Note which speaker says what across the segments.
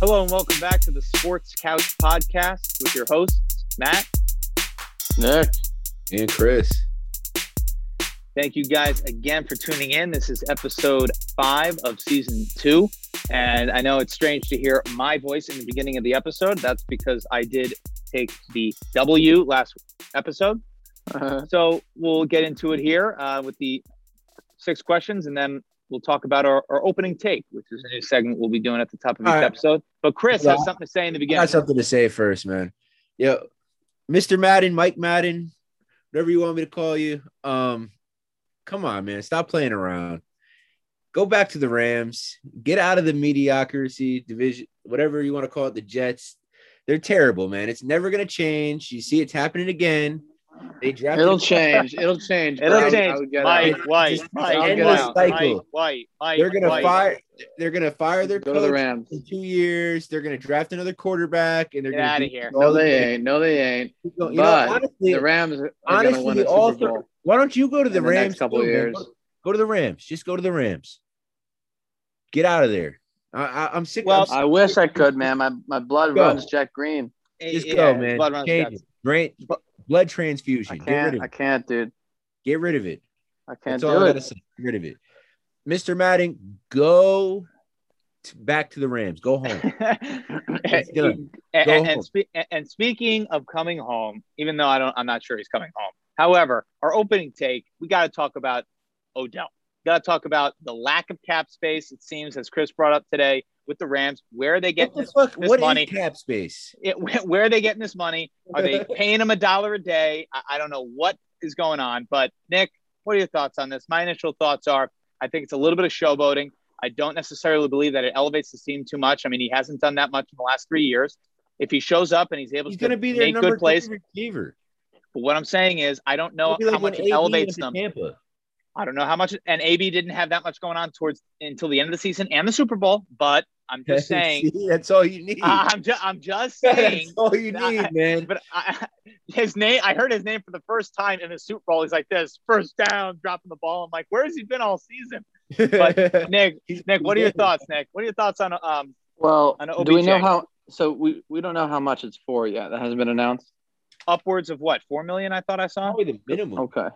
Speaker 1: Hello and welcome back to the Sports Couch Podcast with your hosts, Matt.
Speaker 2: Nick.
Speaker 3: And Chris.
Speaker 1: Thank you guys again for tuning in. This is episode five of season two. And I know it's strange to hear my voice in the beginning of the episode. That's because I did take the W last episode.
Speaker 2: Uh,
Speaker 1: So we'll get into it here uh, with the six questions and then we'll talk about our, our opening take, which is a new segment we'll be doing at the top of each
Speaker 3: right.
Speaker 1: episode. But Chris
Speaker 3: Yeah.
Speaker 1: has something to say in the beginning.
Speaker 3: I got something to say first, man. Yo, Mr. Madden, Mike Madden, whatever you want me to call you. Um, come on, man. Stop playing around. Go back to the Rams. Get out of the mediocrity division, whatever you want to call it, the Jets. They're terrible, man. It's never gonna change. You see it's happening again. They drafted
Speaker 2: it'll change. It'll change.
Speaker 1: It'll
Speaker 2: bro.
Speaker 1: Change.
Speaker 2: would get
Speaker 1: Mike,
Speaker 2: out.
Speaker 1: White,
Speaker 3: It's
Speaker 1: Mike,
Speaker 2: an
Speaker 1: White,
Speaker 2: endless
Speaker 1: White,
Speaker 3: cycle.
Speaker 1: White, White,
Speaker 3: They're gonna
Speaker 1: White.
Speaker 3: fire. They're gonna fire their
Speaker 2: Go to the Rams.
Speaker 3: in two years. They're gonna draft another quarterback, and they're
Speaker 1: Get
Speaker 3: gonna
Speaker 1: outta
Speaker 3: beat
Speaker 1: here.
Speaker 2: No,
Speaker 3: the-
Speaker 2: they ain't. No, they ain't.
Speaker 3: You know, you know,
Speaker 2: But
Speaker 3: honestly,
Speaker 2: the Rams are
Speaker 3: honestly,
Speaker 2: win a
Speaker 3: all
Speaker 2: Super Bowl.
Speaker 3: th- why don't you go to the
Speaker 2: in the next
Speaker 3: Rams?
Speaker 2: couple
Speaker 3: too,
Speaker 2: years.
Speaker 3: Go, go to the Rams. Just go to the Rams. Get out of there. I, I, I'm sick.
Speaker 1: Well,
Speaker 3: I'm sick-
Speaker 2: I wish I could, man. My my blood
Speaker 3: Go.
Speaker 2: runs jet green.
Speaker 3: just
Speaker 1: Yeah,
Speaker 3: go, man.
Speaker 1: blood runs
Speaker 3: Change it. Brain, blood transfusion.
Speaker 2: I
Speaker 3: Get rid
Speaker 2: can't. I can't, dude.
Speaker 3: Get rid of it.
Speaker 2: I can't
Speaker 3: That's
Speaker 2: do
Speaker 3: I
Speaker 2: it.
Speaker 3: gotta say. Get rid of it. Mr. Madden, go t- back to the Rams. Go home.
Speaker 1: And,
Speaker 3: Go
Speaker 1: and,
Speaker 3: home.
Speaker 1: and, spe- and speaking of coming home, even though I don't, I'm not sure he's coming home. However, our opening take, we got to talk about Odell. Got to talk about the lack of cap space. It seems, as Chris brought up today, with the Rams, where are they
Speaker 3: What
Speaker 1: getting
Speaker 3: the
Speaker 1: this,
Speaker 3: fuck?
Speaker 1: this
Speaker 3: What
Speaker 1: money?
Speaker 3: cap space?
Speaker 1: it, where are they getting this money? Are they paying him a dollar a day? I, I don't know what is going on. But Nick, what are your thoughts on this? My initial thoughts are I think it's a little bit of showboating. I don't necessarily believe that it elevates the team too much. I mean, he hasn't done that much in the last three years. If he shows up and he's able
Speaker 3: He's
Speaker 1: to
Speaker 3: be their
Speaker 1: make good plays,
Speaker 3: receiver.
Speaker 1: but what I'm saying is I don't know
Speaker 3: like
Speaker 1: how much it elevates them.
Speaker 3: Tampa.
Speaker 1: I don't know how much, and AB didn't have that much going on towards until the end of the season and the Super Bowl. But I'm just saying,
Speaker 3: See, that's all you need.
Speaker 1: I'm just, I'm just saying
Speaker 3: that's all you
Speaker 1: I-
Speaker 3: need, man.
Speaker 1: But I, his name, I heard his name for the first time in the Super Bowl. He's like this, first down, dropping the ball. I'm like, where has he been all season? But Nick, Nick, what are your thoughts, Nick? What are your thoughts on um?
Speaker 2: Well,
Speaker 1: On
Speaker 2: do we know how? So we, we don't know how much it's for yet. That hasn't been announced.
Speaker 1: Upwards of what? Four million? I thought I saw.
Speaker 3: Probably the minimum.
Speaker 2: Okay.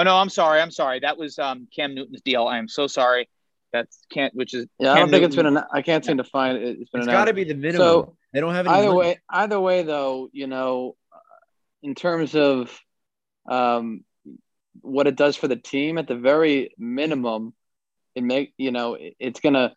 Speaker 1: Oh no, I'm sorry. I'm sorry. That was um Cam Newton's deal. I am so sorry. That's can't. Which is
Speaker 2: Yeah, I don't think it's been. An, I can't seem to find it. It's been
Speaker 3: It's
Speaker 2: announced.
Speaker 3: got to be the minimum.
Speaker 2: So
Speaker 3: they don't have any
Speaker 2: either
Speaker 3: money.
Speaker 2: way either way though you know uh, in terms of um what it does for the team at the very minimum it make you know it- it's gonna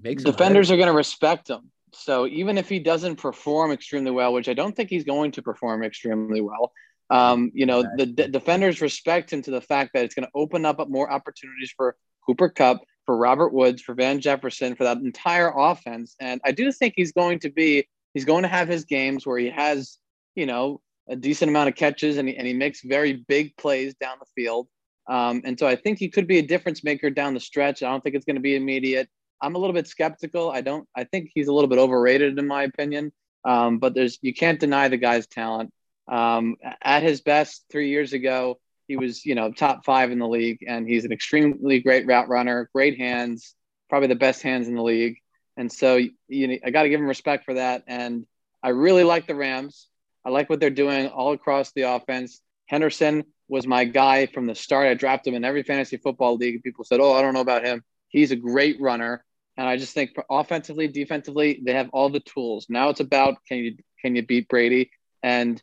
Speaker 3: Makes them
Speaker 2: defenders are gonna respect him so even if he doesn't perform extremely well which i don't think he's going to perform extremely well um you know the d- defenders respect him to the fact that it's going to open up more opportunities for Cooper Kupp for robert woods for van jefferson for that entire offense and i do think he's going to be he's going to have his games where he has, you know, a decent amount of catches and he, and he makes very big plays down the field. Um, and so I think he could be a difference maker down the stretch. I don't think it's going to be immediate. I'm a little bit skeptical. I don't. I think he's a little bit overrated in my opinion. Um, but there's you can't deny the guy's talent. Um, at his best, three years ago, he was you know top five in the league, and he's an extremely great route runner, great hands, probably the best hands in the league. And so you know, I got to give him respect for that. And I really like the Rams. I like what they're doing all across the offense. Henderson was my guy from the start. I drafted him in every fantasy football league. People said, "Oh, I don't know about him." He's a great runner, and I just think offensively, defensively, they have all the tools. Now it's about can you can you beat Brady? And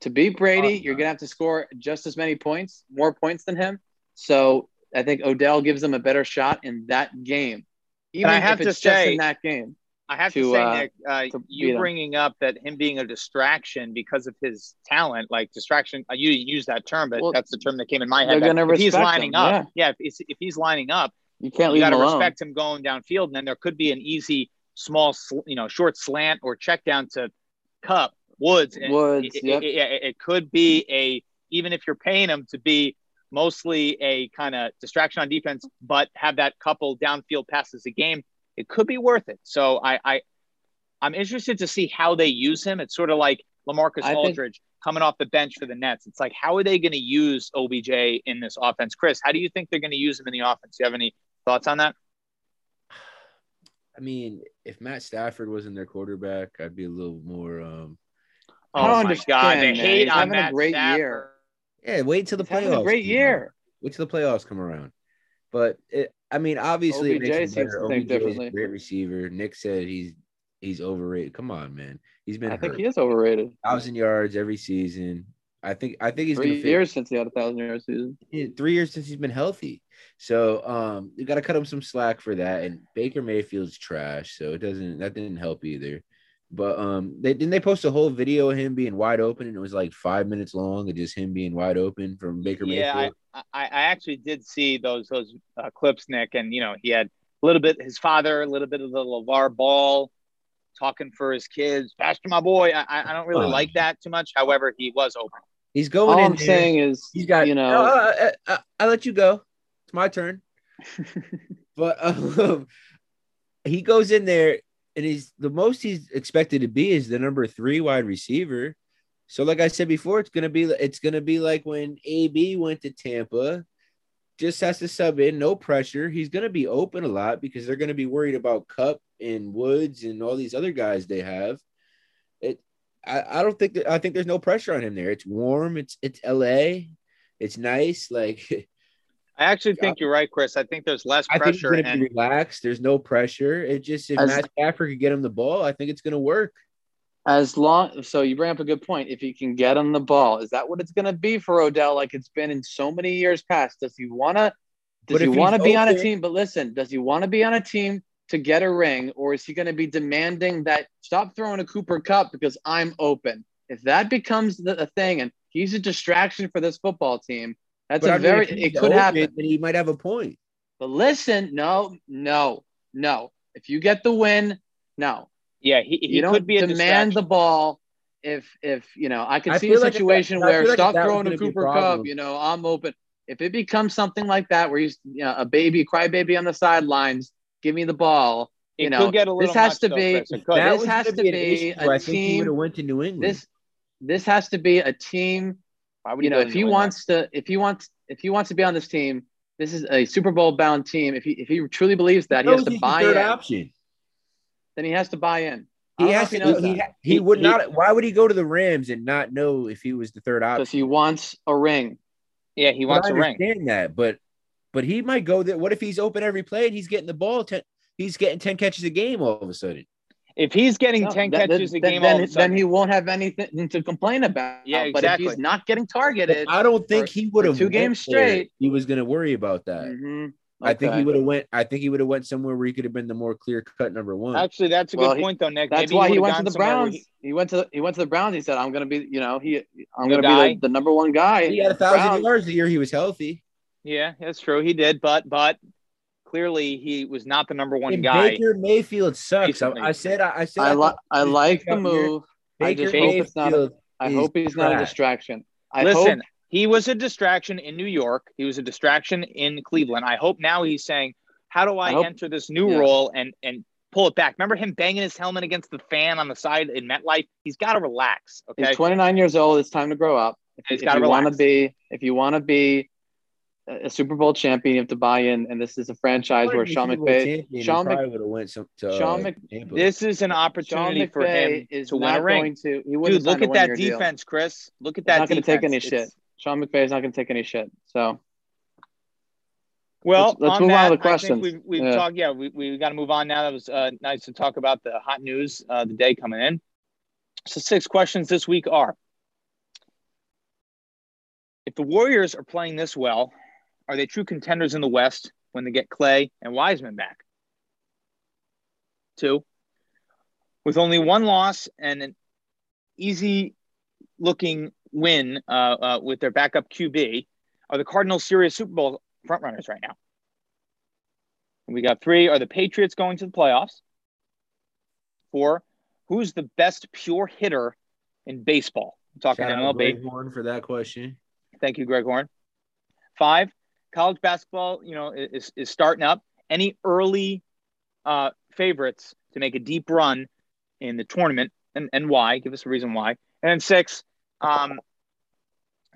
Speaker 2: to beat Brady,
Speaker 3: Awesome.
Speaker 2: you're gonna have to score just as many points, more points than him. So I think Odell gives them a better shot in that game, even
Speaker 1: I have
Speaker 2: if
Speaker 1: to
Speaker 2: it's just
Speaker 1: say-
Speaker 2: in that game.
Speaker 1: I have to,
Speaker 2: to,
Speaker 1: say,
Speaker 2: uh,
Speaker 1: Nick, uh,
Speaker 2: to
Speaker 1: you
Speaker 2: him.
Speaker 1: bringing up that him being a distraction because of his talent, like distraction. uh, You use that term, but
Speaker 2: Well,
Speaker 1: that's the term that came in my head. that if he's lining
Speaker 2: him,
Speaker 1: up, yeah, if, he's, if he's lining up,
Speaker 2: You can't
Speaker 1: you
Speaker 2: leave
Speaker 1: got
Speaker 2: him
Speaker 1: to respect him going downfield, and then there could be an easy, small, sl- you know, short slant or check down to Kupp Woods. and
Speaker 2: Woods,
Speaker 1: it,
Speaker 2: yep.
Speaker 1: it, it, it could be a even if you're paying him to be mostly a kind of distraction on defense, but have that couple downfield passes a game, it could be worth it. So I, I I'm interested to see how they use him. It's sort of like LaMarcus
Speaker 2: I think-
Speaker 1: Aldridge coming off the bench for the Nets. It's like how are they going to use OBJ in this offense? Chris, how do you think they're going to use him in the offense? Do you have any thoughts on that?
Speaker 3: I mean, if Matt Stafford wasn't their quarterback, I'd be a little more. um
Speaker 1: Oh
Speaker 2: I don't
Speaker 1: my
Speaker 2: understand,
Speaker 1: God, the hate
Speaker 2: He's
Speaker 1: on
Speaker 2: having a great
Speaker 1: Stafford.
Speaker 2: year.
Speaker 3: Yeah, wait till the
Speaker 2: He's having
Speaker 3: playoffs.
Speaker 2: a great
Speaker 3: come
Speaker 2: year.
Speaker 3: around. Wait till the playoffs come around. But it, I mean, obviously, it
Speaker 2: OBJ
Speaker 3: makes him
Speaker 2: seems
Speaker 3: better.
Speaker 2: to think
Speaker 3: OBJ is a
Speaker 2: differently.
Speaker 3: great receiver. Nick said he's he's overrated. Come on, man. He's been
Speaker 2: I think
Speaker 3: hurt.
Speaker 2: he is overrated.
Speaker 3: thousand yards every season. I think I think he's
Speaker 2: Three
Speaker 3: gonna fit
Speaker 2: years since he had a thousand yard season.
Speaker 3: Yeah, three years since he's been healthy. So um you gotta cut him some slack for that. And Baker Mayfield's trash, so it doesn't that didn't help either. But um they didn't they post a whole video of him being wide open and it was like five minutes long of just him being wide open from Baker
Speaker 1: yeah,
Speaker 3: Mayfield.
Speaker 1: I, I, I actually did see those those uh, clips, Nick, and you know he had a little bit his father, a little bit of the LeVar Ball talking for his kids. Pastor, my boy, I, I I don't really
Speaker 3: Oh.
Speaker 1: like that too much. However, he was open.
Speaker 3: He's going
Speaker 2: All
Speaker 3: in
Speaker 2: I'm
Speaker 3: there.
Speaker 2: saying is,
Speaker 3: he's got
Speaker 2: you know,
Speaker 3: No, I, I, I, I let you go. It's my turn. But um, he goes in there and he's the most he's expected to be is the number three wide receiver. So, like I said before, it's gonna be it's gonna be like when AB went to Tampa, just has to sub in, no pressure. He's gonna be open a lot because they're gonna be worried about Kupp and Woods and all these other guys they have. It, I, I don't think that I think there's no pressure on him there. It's warm. It's it's LA. It's nice. Like
Speaker 1: I actually think you're right, Chris. I think there's less
Speaker 3: I think he's
Speaker 1: pressure
Speaker 3: gonna be
Speaker 1: and
Speaker 3: relaxed. There's no pressure. It just if
Speaker 2: As-
Speaker 3: Matt Stafford could get him the ball, I think it's gonna work.
Speaker 2: as long so you bring up a good point. If he can get on the ball, is that what it's going to be for Odell? Like it's been in so many years past. Does he want to? Does he want to
Speaker 3: he's
Speaker 2: be on a team? But listen, does he want to be on a team to get a ring, or is he going to be demanding that stop throwing a Cooper Kupp because I'm open? If that becomes the, a thing, and he's a distraction for this football team, that's
Speaker 3: But
Speaker 2: a
Speaker 3: I mean,
Speaker 2: very it could
Speaker 3: open,
Speaker 2: happen.
Speaker 3: Then he might have a point.
Speaker 2: But listen, no, no, no. If you get the win, no,
Speaker 1: yeah, he, he
Speaker 2: you don't
Speaker 1: could be a
Speaker 2: demand the ball if if you know i can
Speaker 3: I
Speaker 2: see
Speaker 3: feel
Speaker 2: a
Speaker 3: like that-
Speaker 2: situation where
Speaker 3: feel like
Speaker 2: stop throwing a
Speaker 3: gonna a
Speaker 2: Cooper
Speaker 3: Kupp
Speaker 2: you know i'm open if it becomes something like that where he's you know, a baby crybaby on the sidelines give me the ball
Speaker 1: It
Speaker 2: you know
Speaker 1: could get a little
Speaker 2: this has to be
Speaker 1: Chris. It could.
Speaker 3: That
Speaker 2: this has
Speaker 3: gonna
Speaker 2: to
Speaker 3: an
Speaker 2: be
Speaker 3: issue.
Speaker 2: a
Speaker 3: I think he
Speaker 2: team-
Speaker 3: went to New England.
Speaker 2: this this has to be a team
Speaker 1: Why would
Speaker 2: you know if he
Speaker 1: New England?
Speaker 2: wants to if he wants if he wants to be on this team this is a super bowl bound team if he if he truly believes that he has to buy
Speaker 3: third
Speaker 2: in
Speaker 3: option.
Speaker 2: then he has to buy in
Speaker 3: He has to.
Speaker 2: knows
Speaker 3: He,
Speaker 2: that.
Speaker 3: he,
Speaker 1: He-
Speaker 3: would
Speaker 1: he-
Speaker 3: not. Why would he go to the Rams and not know if he was the third option?
Speaker 2: because he wants a ring
Speaker 1: Yeah, he wants
Speaker 3: I
Speaker 1: a ring.
Speaker 3: understand that, but but he might go there. What if he's open every play and he's getting the ball? Ten, he's getting ten catches a game all of a sudden.
Speaker 1: If he's getting
Speaker 2: No,
Speaker 1: ten
Speaker 2: that-
Speaker 1: catches a
Speaker 2: then-
Speaker 1: game,
Speaker 2: then,
Speaker 1: all of a sudden,
Speaker 2: then he won't have anything to complain about.
Speaker 1: Yeah, exactly.
Speaker 2: But if he's not getting targeted,
Speaker 3: I don't think
Speaker 2: for-
Speaker 3: he would have
Speaker 2: two games
Speaker 3: there.
Speaker 2: straight.
Speaker 3: He was going to worry about that.
Speaker 2: Mhm.
Speaker 3: I think he would have went. I think he would have went somewhere where he could have been the more clear cut number one.
Speaker 1: actually, that's a
Speaker 2: Well,
Speaker 1: good
Speaker 2: he-
Speaker 1: point, though, Nick.
Speaker 2: That's
Speaker 1: Maybe
Speaker 2: why he
Speaker 1: would've
Speaker 2: went to the Browns.
Speaker 1: he-
Speaker 2: He, went to he went to the Browns. He said, "I'm going to be, you know, he I'm going to be the, the number one guy."
Speaker 3: he had a thousand
Speaker 2: Browns.
Speaker 3: yards the year he was healthy.
Speaker 1: yeah, that's true. He did, but but clearly he was not the number one
Speaker 3: And
Speaker 1: guy.
Speaker 3: Baker Mayfield sucks. I, I said. I, I said.
Speaker 2: I,
Speaker 3: I
Speaker 2: li-
Speaker 3: thought
Speaker 2: I like the
Speaker 3: up here.
Speaker 2: move. I
Speaker 3: Baker
Speaker 2: just hope it's not. A,
Speaker 3: Mayfield.
Speaker 2: I hope he's not a distraction. I
Speaker 1: Listen,
Speaker 2: hope
Speaker 1: he was a distraction in New York. He was a distraction in Cleveland. I hope now he's saying, "How do I,
Speaker 2: I hope-
Speaker 1: enter this new
Speaker 2: yeah.
Speaker 1: role and and pull it back?" Remember him banging his helmet against the fan on the side in MetLife? He's got to relax. Okay,
Speaker 2: he's 29 years old. It's time to grow up. If,
Speaker 1: He's
Speaker 2: if
Speaker 1: gotta
Speaker 2: you want to be, if you want to be a a Super Bowl champion, you have to buy in. And this is a franchise where Sean
Speaker 3: was
Speaker 2: McVay, Sean Mc-
Speaker 3: would have went some to
Speaker 2: Sean
Speaker 3: uh,
Speaker 2: Mc-
Speaker 1: this is an opportunity for him
Speaker 2: is
Speaker 1: to win
Speaker 2: not
Speaker 1: a ring.
Speaker 2: going to. He wouldn't
Speaker 1: Dude, look at that
Speaker 2: one-year deal.
Speaker 1: defense, Chris. Look at
Speaker 2: He's
Speaker 1: that
Speaker 2: not going to take any
Speaker 1: It's-
Speaker 2: shit. Sean McVay is not going to take any shit. So
Speaker 1: Well,
Speaker 2: Let's- let's
Speaker 1: on
Speaker 2: move on
Speaker 1: that,
Speaker 2: to the questions.
Speaker 1: we've, we've
Speaker 2: Yeah.
Speaker 1: talked. Yeah, we we got to move on now. That was uh, nice to talk about the hot news, uh, the day coming in. So, six questions this week are: If the Warriors are playing this well, are they true contenders in the West when they get Klay and Wiseman back? Two, with only one loss and an easy-looking win uh, uh, with their backup QB, are the Cardinals serious Super Bowl frontrunners right now? And we got three. Are the Patriots going to the playoffs? Four. Who's the best pure hitter in baseball? I'm talking
Speaker 3: Shout
Speaker 1: MLB.
Speaker 3: Greg Horne for that question.
Speaker 1: Thank you, Greg Horne. Five. College basketball, you know, is is starting up. Any early uh, favorites to make a deep run in the tournament, and and why? Give us a reason why. And then six. Um,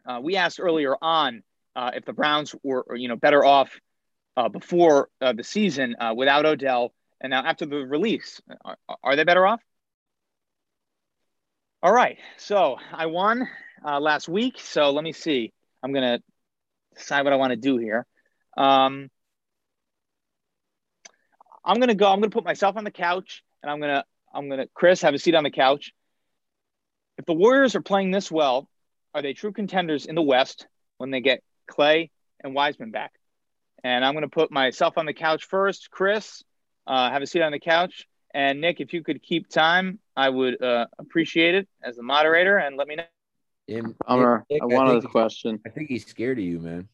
Speaker 1: uh, we asked earlier on uh, if the Browns were, you know, better off uh, before uh, the season uh, without Odell And now after the release, are, are they better off? All right. So I won uh, last week. So let me see. I'm to decide what I want to do here. Um, I'm to go. I'm to put myself on the couch and I'm to, I'm to, Chris, have a seat on the couch. If the Warriors are playing this well, are they true contenders in the West when they get Klay and Wiseman back? And I'm to put myself on the couch first. Chris, uh, have a seat on the couch. And Nick, if you could keep time, I would uh, appreciate it as the moderator and let me know.
Speaker 2: Nick, I wanted I this question.
Speaker 3: I think he's scared of you, man.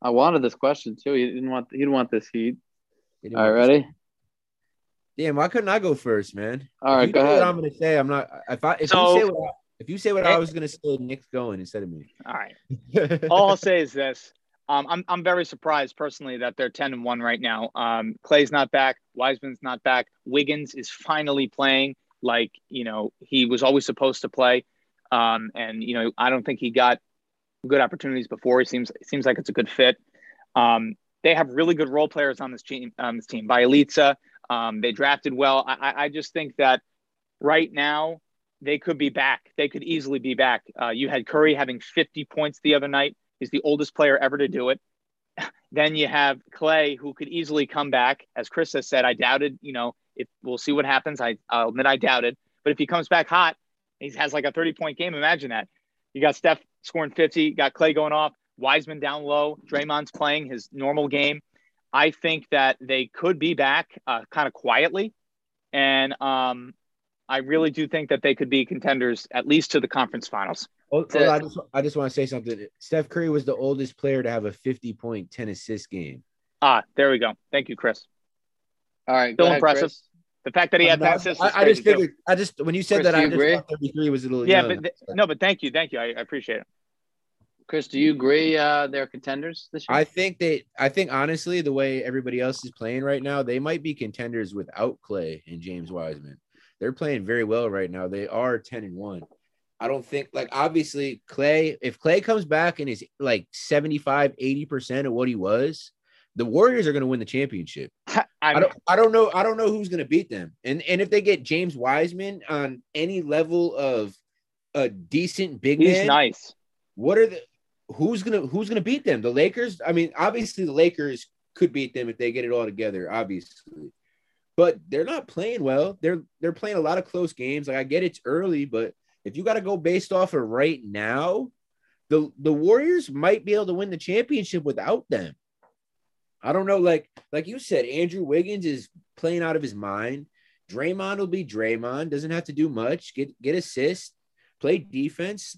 Speaker 2: I wanted this question too. He didn't want. He didn't want this heat. All right, ready?
Speaker 3: Damn, why couldn't I go first, man?
Speaker 2: All right, go ahead.
Speaker 3: What I'm gonna say. I'm not. If I if so, you say what I, if you say what I was gonna say, Nick's going instead of me.
Speaker 1: All right. All I'll say is this: um, I'm I'm very surprised personally that they're 10 and one right now. Um, Klay's not back. Wiseman's not back. Wiggins is finally playing like you know he was always supposed to play. Um, and you know I don't think he got good opportunities before. He seems seems like it's a good fit. Um, they have really good role players on this team. On this team, Bjelica. Um, they drafted well. I, I just think that right now they could be back. They could easily be back. Uh, you had Curry having 50 points the other night. He's the oldest player ever to do it. then you have Klay, who could easily come back. As Chris has said, I doubted, you know, if we'll see what happens. I, I'll admit I doubted. But if he comes back hot, he has like a 30 point game. Imagine that. You got Steph scoring 50, got Klay going off, Wiseman down low, Draymond's playing his normal game. I think that they could be back uh, kind of quietly. And um, I really do think that they could be contenders at least to the conference finals.
Speaker 3: Oh, oh, I just, I just want to say something. Steph Curry was the oldest player to have a 50 point, 10 assist game.
Speaker 1: Ah, there we go. Thank you, Chris.
Speaker 2: All right.
Speaker 1: Still impressive. Chris. The fact that he had that assist.
Speaker 3: I, I just figured, too. I just, when you said Chris, that, I just agree? thought 33 was a little
Speaker 1: Yeah, young. but th- no, but thank you. Thank you. I, I, appreciate it.
Speaker 2: Chris, do you agree uh, they're contenders this year?
Speaker 3: I think they, I think honestly, the way everybody else is playing right now, they might be contenders without Klay and James Wiseman. They're playing very well right now. They are 10 and 1. I don't think like obviously Klay if Klay comes back and is like 75, 80% of what he was, the Warriors are going to win the championship. I don't I don't know I don't know who's going to beat them. And and if they get James Wiseman on any level of a decent big
Speaker 1: He's
Speaker 3: man,
Speaker 1: nice.
Speaker 3: What are the who's going to who's going to beat them? The Lakers? I mean, obviously the Lakers could beat them if they get it all together, obviously. But they're not playing well. They're they're playing a lot of close games. Like I get it's early, but if you got to go based off of right now, the the Warriors might be able to win the championship without them. I don't know, like like you said, Andrew Wiggins is playing out of his mind. Draymond will be Draymond, doesn't have to do much. Get get assists, play defense.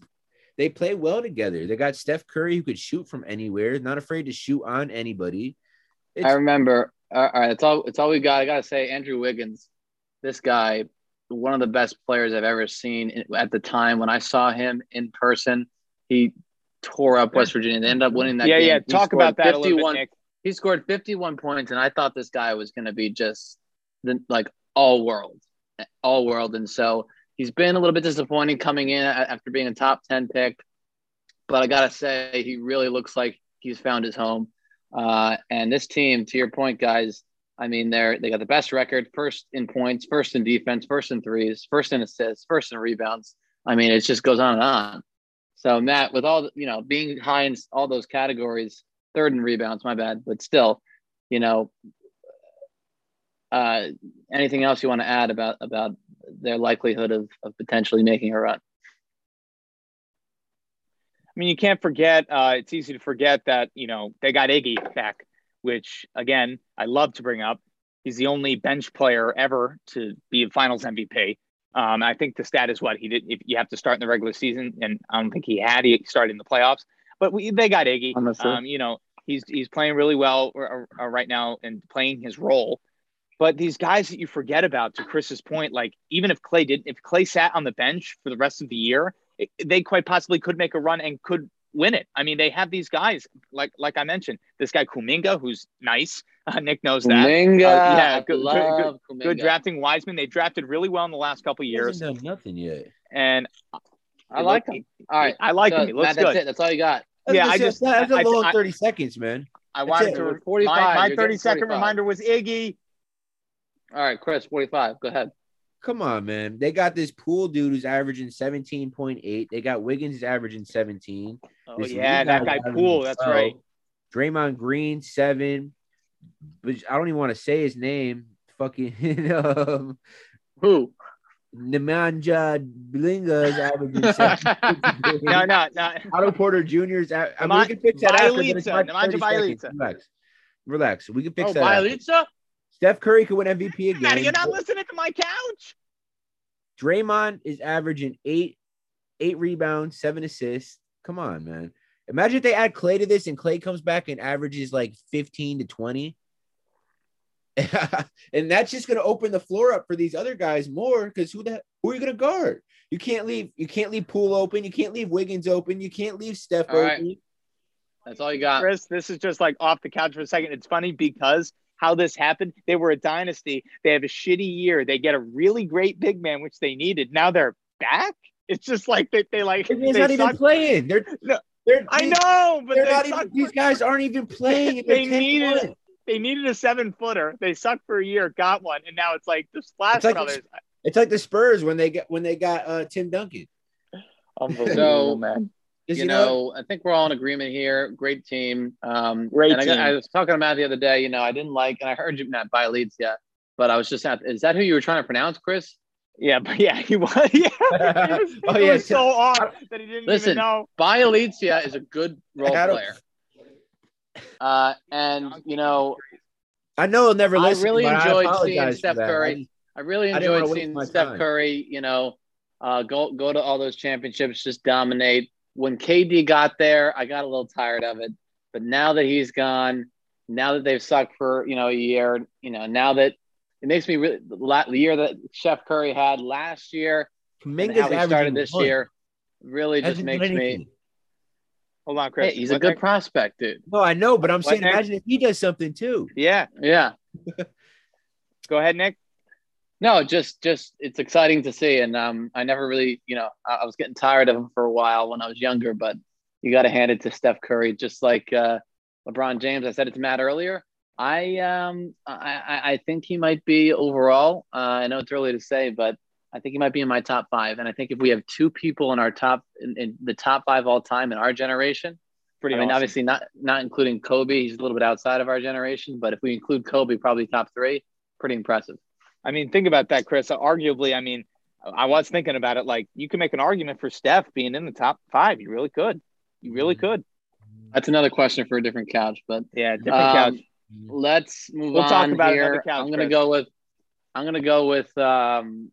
Speaker 3: They play well together. They got Steph Curry who could shoot from anywhere, not afraid to shoot on anybody.
Speaker 2: It's- I remember. All right, it's all it's all we got. I gotta say, Andrew Wiggins, this guy one of the best players I've ever seen at the time. When I saw him in person, he tore up West Virginia. They ended up winning that
Speaker 1: yeah,
Speaker 2: game.
Speaker 1: Yeah, Talk about that 51, bit,
Speaker 2: He scored 51 points, and I thought this guy was going to be just the, like all world, all world. And so he's been a little bit disappointing coming in after being a top 10 pick. But I got to say, he really looks like he's found his home. Uh, and this team, to your point, guys, I mean, they're they got the best record, first in points, first in defense, first in threes, first in assists, first in rebounds. I mean, it just goes on and on. So Matt, with all you know, being high in all those categories, third in rebounds, my bad, but still, you know, uh, anything else you want to add about about their likelihood of of potentially making a run?
Speaker 1: I mean, you can't forget. Uh, it's easy to forget that you know they got Iggy back which again, I love to bring up. He's the only bench player ever to be a finals MVP. Um, I think the stat is what he did. If you have to start in the regular season, and I don't think he had. He started in the playoffs, but we, they got Iggy. Um, you know, he's he's playing really well right now and playing his role. But these guys that you forget about, to Chris's point, like even if Klay didn't, if Klay sat on the bench for the rest of the year, it, they quite possibly could make a run and could win it. I mean, they have these guys like like I mentioned, this guy Kuminga, who's nice. Uh, Nick knows that.
Speaker 2: Kuminga, uh,
Speaker 1: yeah, good, good, good, good, drafting Wiseman. They drafted really well in the last couple years.
Speaker 3: Done nothing yet,
Speaker 1: and
Speaker 2: I like him. All right,
Speaker 1: I like so, him. He looks
Speaker 2: Matt, that's
Speaker 1: good.
Speaker 2: It. That's all you got.
Speaker 3: That's
Speaker 1: yeah, I just
Speaker 3: that's a long
Speaker 1: I,
Speaker 3: thirty seconds, man.
Speaker 1: I wanted to. 45, my, my thirty second reminder was Iggy.
Speaker 2: All right, Chris, 45. Go ahead.
Speaker 3: Come on, man. They got this Poole dude who's averaging 17.8. They got Wiggins who's averaging 17.
Speaker 1: Oh
Speaker 3: This
Speaker 1: yeah, that guy Poole. That's
Speaker 3: 12.
Speaker 1: right.
Speaker 3: Draymond Green, seven. But I don't even want to say his name. Fucking um,
Speaker 2: Who?
Speaker 3: Nemanja Blinga is averaging.
Speaker 1: No, no, no.
Speaker 3: Otto Porter Jr.'s. is. a- I mean,
Speaker 1: Nema-
Speaker 3: we can fix that after. but it's Bjelica,
Speaker 1: Nemanja
Speaker 3: 30 Relax. Relax. We can fix
Speaker 2: Oh,
Speaker 3: that. after.
Speaker 2: Bjelica?
Speaker 3: Steph Curry could win MVP again.
Speaker 1: you're not listening to my couch.
Speaker 3: Draymond is averaging eight, eight rebounds, seven assists. Come on, man. Imagine if they add Klay to this and Klay comes back and averages like 15 to 20. and that's just gonna open the floor up for these other guys more because who the who are you gonna guard? You can't leave you can't leave Poole open, you can't leave Wiggins open, you can't leave Steph
Speaker 2: All right.
Speaker 3: open.
Speaker 2: That's all you got.
Speaker 1: Chris, this is just like off the couch for a second. It's funny because how this happened. They were a dynasty. They have a shitty year. They get a really great big man, which they needed. Now they're back. It's just like they, they like.
Speaker 3: Wiggins
Speaker 1: they
Speaker 3: not even playing. They're
Speaker 1: No,
Speaker 3: they're
Speaker 1: I know, but
Speaker 3: They're
Speaker 1: they
Speaker 3: not even these guys aren't even playing.
Speaker 1: They needed-
Speaker 3: one.
Speaker 1: They needed a seven footer. They sucked for a year, got one, and now it's like the Splash
Speaker 3: It's like
Speaker 1: Brothers.
Speaker 3: It's like the Spurs when they get when they got uh Tim Duncan.
Speaker 1: Unbelievable,
Speaker 2: So-
Speaker 1: man.
Speaker 3: Because
Speaker 2: you know, I think we're all in agreement here. Great team. Um,
Speaker 1: Great
Speaker 2: and I,
Speaker 1: team.
Speaker 2: I was talking to Matt the other day. You know, I didn't like, and I heard you not buy leads yet, but I was just at. Is that who you were trying to pronounce, Chris?
Speaker 1: Yeah, but yeah, he was. Yeah, he was,
Speaker 3: Oh,
Speaker 1: it
Speaker 3: yeah,
Speaker 1: was so off that he didn't
Speaker 2: Listen,
Speaker 1: even know.
Speaker 2: Bjelica is a good role
Speaker 3: I
Speaker 2: player. Uh, and you know,
Speaker 3: I know he'll never
Speaker 2: I really
Speaker 3: but I
Speaker 2: enjoyed seeing Steph. Curry. I really
Speaker 3: I didn't
Speaker 2: enjoyed
Speaker 3: waste
Speaker 2: seeing Steph
Speaker 3: time.
Speaker 2: Curry, you know, uh, go go to all those championships, just dominate. When KD got there, I got a little tired of it. But now that he's gone, now that they've sucked for you know a year, you know, now that it makes me really the year that Chef Curry had last year and
Speaker 3: Kuminga's
Speaker 2: how he started this
Speaker 3: one.
Speaker 2: year really just
Speaker 3: Hasn't
Speaker 2: makes me.
Speaker 3: Anything.
Speaker 1: Hold on, Chris.
Speaker 2: Hey, he's a good
Speaker 1: next?
Speaker 2: prospect, dude.
Speaker 3: No, I know, but I'm
Speaker 1: What
Speaker 3: saying,
Speaker 1: next?
Speaker 3: imagine if he does something too.
Speaker 1: Yeah,
Speaker 2: Yeah.
Speaker 1: go ahead, Nick.
Speaker 2: No, just just it's exciting to see, and um, I never really, you know, I, I was getting tired of him for a while when I was younger, but you got to hand it to Steph Curry, just like uh, LeBron James. I said it to Matt earlier. I um I I- I think he might be overall. Uh, I know it's early to say, but I think he might be in my top five. And I think if we have two people in our top in, in the top five all time in our generation,
Speaker 1: Pretty
Speaker 2: I mean,
Speaker 1: awesome.
Speaker 2: obviously not not including Kobe. He's a little bit outside of our generation, but if we include Kobe, probably top three. Pretty impressive.
Speaker 1: I mean, think about that, Chris. Arguably, I mean, I was thinking about it. Like, you can make an argument for Steph being in the top five. You really could. You really
Speaker 3: Mm-hmm.
Speaker 1: could.
Speaker 2: That's another question for a different couch, but
Speaker 1: Yeah, different
Speaker 2: Um,
Speaker 1: couch.
Speaker 2: let's move
Speaker 1: We'll
Speaker 2: on
Speaker 1: talk about
Speaker 2: here.
Speaker 1: another couch,
Speaker 2: I'm gonna
Speaker 1: Chris.
Speaker 2: go with I'm gonna go with um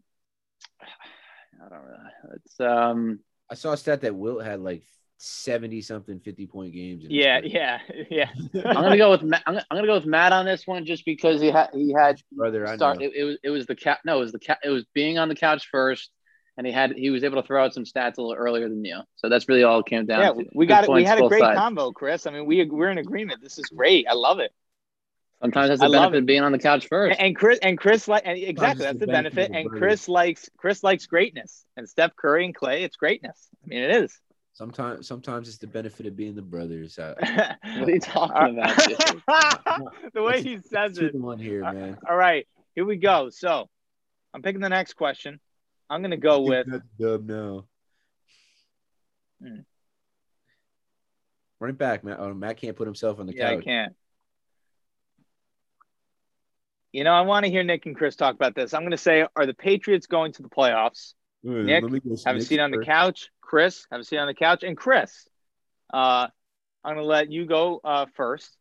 Speaker 2: I don't know. It's um
Speaker 3: I saw a stat that Wilt had like 70 something 50 point games. in his
Speaker 1: Yeah, yeah, yeah.
Speaker 2: I'm gonna go with Matt, I'm, gonna, I'm gonna go with Matt on this one just because he had he had
Speaker 3: Brother, I
Speaker 2: start
Speaker 3: know.
Speaker 2: it, it was it was the cat no it was the cat it was being on the couch first and he had he was able to throw out some stats a little earlier than you so that's really all it came down
Speaker 1: yeah,
Speaker 2: to.
Speaker 1: we
Speaker 2: Good
Speaker 1: got it. We had a great
Speaker 2: sides.
Speaker 1: combo, Chris. I mean, we we're in agreement. This is great. I love it.
Speaker 2: Sometimes that's the
Speaker 1: love
Speaker 2: benefit
Speaker 1: it.
Speaker 2: of being on the couch first
Speaker 1: And, and Chris and Chris like and exactly that's
Speaker 3: the
Speaker 1: the
Speaker 3: benefit
Speaker 1: benefit.
Speaker 3: of the
Speaker 1: And. Chris likes Chris likes greatness. And Steph Curry and Klay, it's greatness. I mean, it is.
Speaker 3: Sometimes, sometimes it's the benefit of being the brothers.
Speaker 2: What are you talking about
Speaker 1: the way
Speaker 3: It's-
Speaker 1: he says it.
Speaker 3: one here, man.
Speaker 1: All right, here we go. So I'm picking the next question. I'm gonna go with
Speaker 3: dub now.
Speaker 1: Hmm.
Speaker 3: Run it back, Matt. Oh, Matt can't put himself on the couch.
Speaker 1: yeah, I can't. You know, I want to hear Nick and Chris talk about this. I'm gonna say, are the Patriots going to the playoffs?
Speaker 3: Wait,
Speaker 1: Nick, Have a seat on the couch. Chris, have a seat on the couch. And Chris, uh, I'm gonna let you go uh, first,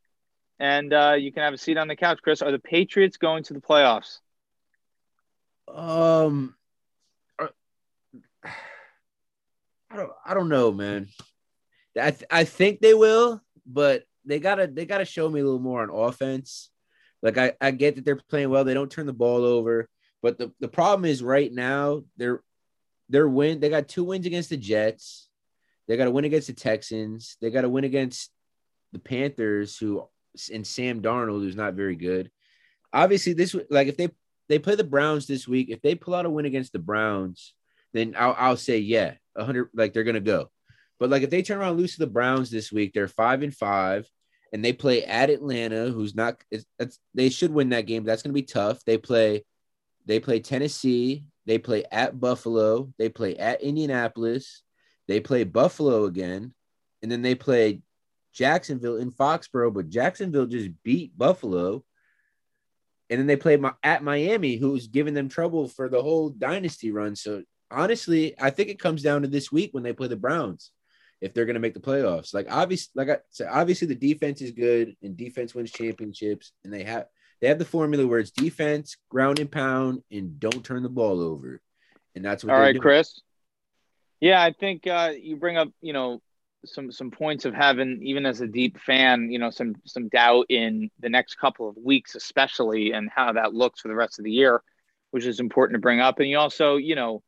Speaker 1: and uh, you can have a seat on the couch. Chris, are the Patriots going to the playoffs?
Speaker 3: Um, I don't. I don't know, man. I th- I think they will, but they gotta they gotta show me a little more on offense. Like I I get that they're playing well. They don't turn the ball over, but the the problem is right now they're they're win. They got two wins against the Jets. They got to win against the Texans. They got to win against the Panthers, who and Sam Darnold, who's not very good. Obviously, this like if they they play the Browns this week, if they pull out a win against the Browns, then I'll I'll say yeah, hundred like they're gonna go. But like if they turn around lose to the Browns this week, they're five and five, and they play at Atlanta, who's not. It's, they should win that game. That's gonna be tough. They play They play Tennessee. They play at Buffalo. They play at Indianapolis. They play Buffalo again. And then they play Jacksonville in Foxborough, but Jacksonville just beat Buffalo. And then they play at Miami, who's giving them trouble for the whole dynasty run. So honestly, I think it comes down to this week when they play the Browns, if they're going to make the playoffs. Like obviously, like I said, obviously the defense is good and defense wins championships, and they have they have the formula where it's defense, ground and pound, and don't turn the ball over, and that's what.
Speaker 1: All right, doing. Chris. Yeah, I think uh, you bring up you know some some points of having even as a deep fan you know some some doubt in the next couple of weeks especially and how that looks for the rest of the year which is important to bring up and you also you know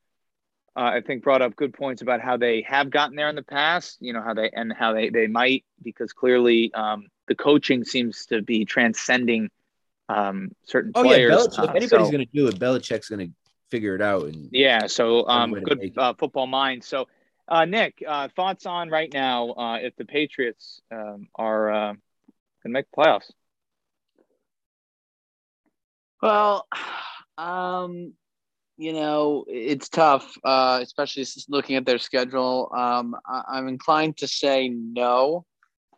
Speaker 1: uh, i think brought up good points about how they have gotten there in the past you know how they and how they they might because clearly um, the coaching seems to be transcending um, certain oh, players
Speaker 3: yeah, Belichick, uh, if anybody's so, going to do it Belichick's going to figure it out and
Speaker 1: yeah so um, good uh, football mind so uh, Nick, uh, thoughts on right now uh, if the Patriots um, are uh, going to make the playoffs?
Speaker 2: Well, um, you know, it's tough, uh, especially looking at their schedule. Um, I- am inclined to say no,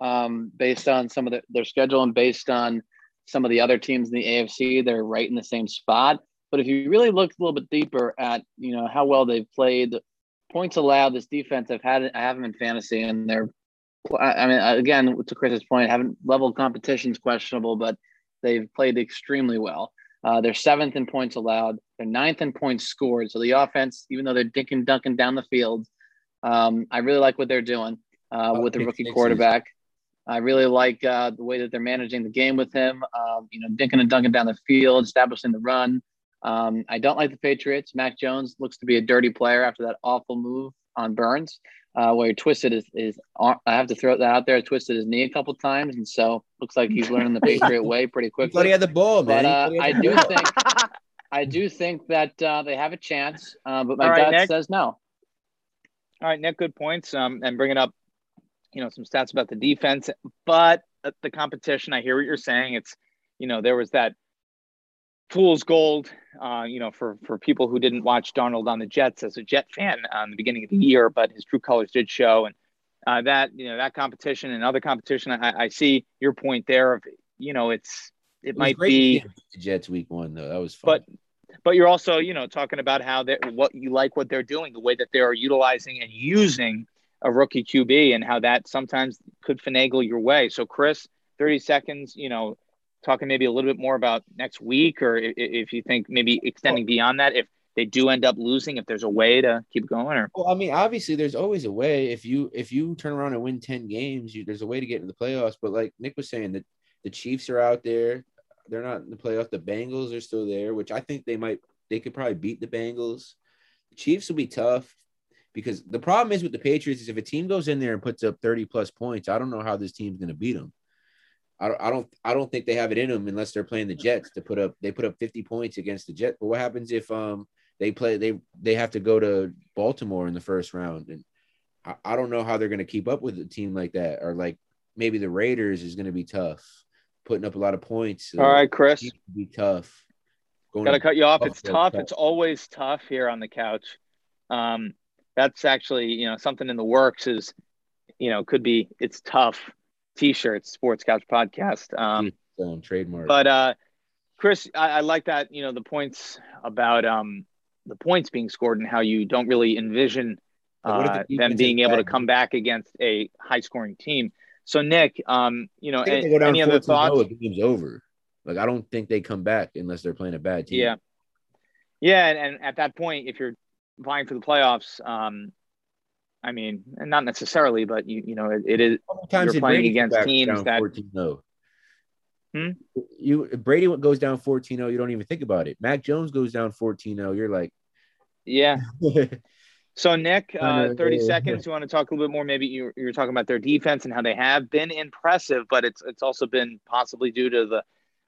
Speaker 2: um, based on some of the, their schedule and based on some of the other teams in the AFC. They're right in the same spot. But if you really look a little bit deeper at, you know, how well they've played, points allowed, this defense I've had I have them in fantasy, and they're I mean again to Chris's point, having level competition is questionable, but they've played extremely well. Uh, they're seventh in points allowed. They're ninth in points scored. So the offense, even though they're dinking dunking down the field, um, I really like what they're doing uh, with the rookie quarterback. I really like uh, the way that they're managing the game with him. Um, you know, dinking and dunking down the field, establishing the run. Um, I don't like the Patriots. Mac Jones looks to be a dirty player after that awful move on Burns, uh, where he twisted his, his. I have to throw that out there. Twisted his knee a couple times, and so looks like he's learning the Patriot way pretty quickly.
Speaker 3: But he had the ball, man.
Speaker 2: But uh, I do think, I do think that uh, they have a chance, uh, but my right, gut Nick. says no.
Speaker 1: All right, Nick, good points. Um, and bringing up, you know, some stats about the defense, but the competition. I hear what you're saying. It's, you know, there was that fool's gold, uh, you know, for for people who didn't watch Darnold on the Jets as a Jet fan on the beginning of the year, but his true colors did show, and uh, that you know that competition and other competition, I, I see your point there. Of you know, it's it, it might be
Speaker 3: Jets week one though. That was fun.
Speaker 1: But but you're also you know talking about how they what you like what they're doing, the way that they are utilizing and using a rookie QB, and how that sometimes could finagle your way. So Chris, thirty seconds, you know talking maybe a little bit more about next week, or if, if you think maybe extending well, beyond that, if they do end up losing, if there's a way to keep going, or
Speaker 3: well, I mean, obviously there's always a way. If you if you turn around and win ten games, you, there's a way to get into the playoffs. But like Nick was saying, that the Chiefs are out there, they're not in the playoffs. The Bengals are still there, which I think they might they could probably beat the Bengals. The Chiefs will be tough because the problem is with the Patriots is if a team goes in there and puts up 30 plus points, I don't know how this team's going to beat them. I don't, I don't, I don't think they have it in them unless they're playing the Jets to put up. They put up 50 points against the Jets. But what happens if um they play they they have to go to Baltimore in the first round? And I, I don't know how they're going to keep up with a team like that. Or like maybe the Raiders is going to be tough, putting up a lot of points.
Speaker 1: All right, Chris,
Speaker 3: be tough.
Speaker 1: Got to cut you off. It's tough. It's always tough here on the couch. Um, that's actually you know something in the works. Is you know could be it's tough t-shirts, Sports Couch Podcast. Um,
Speaker 3: um, trademark.
Speaker 1: But uh, Chris, I, I, like that. You know the points about um, the points being scored and how you don't really envision uh, the them being able to come back against a high-scoring team. So Nick, um, you know, any, any other thoughts?
Speaker 3: The game's over. Like I don't think they come back unless they're playing a bad team.
Speaker 1: Yeah, yeah, and, and at that point, if you're vying for the playoffs, um, I mean, and not necessarily, but you you know, it, it is you're playing against teams that 14-0.
Speaker 3: Hmm? You Brady goes down 14-0, you don't even think about it. Mac Jones goes down 14-0, you're like,
Speaker 1: yeah. so Nick, uh, 30 seconds. You want to talk a little bit more? Maybe you you're talking about their defense and how they have been impressive, but it's it's also been possibly due to the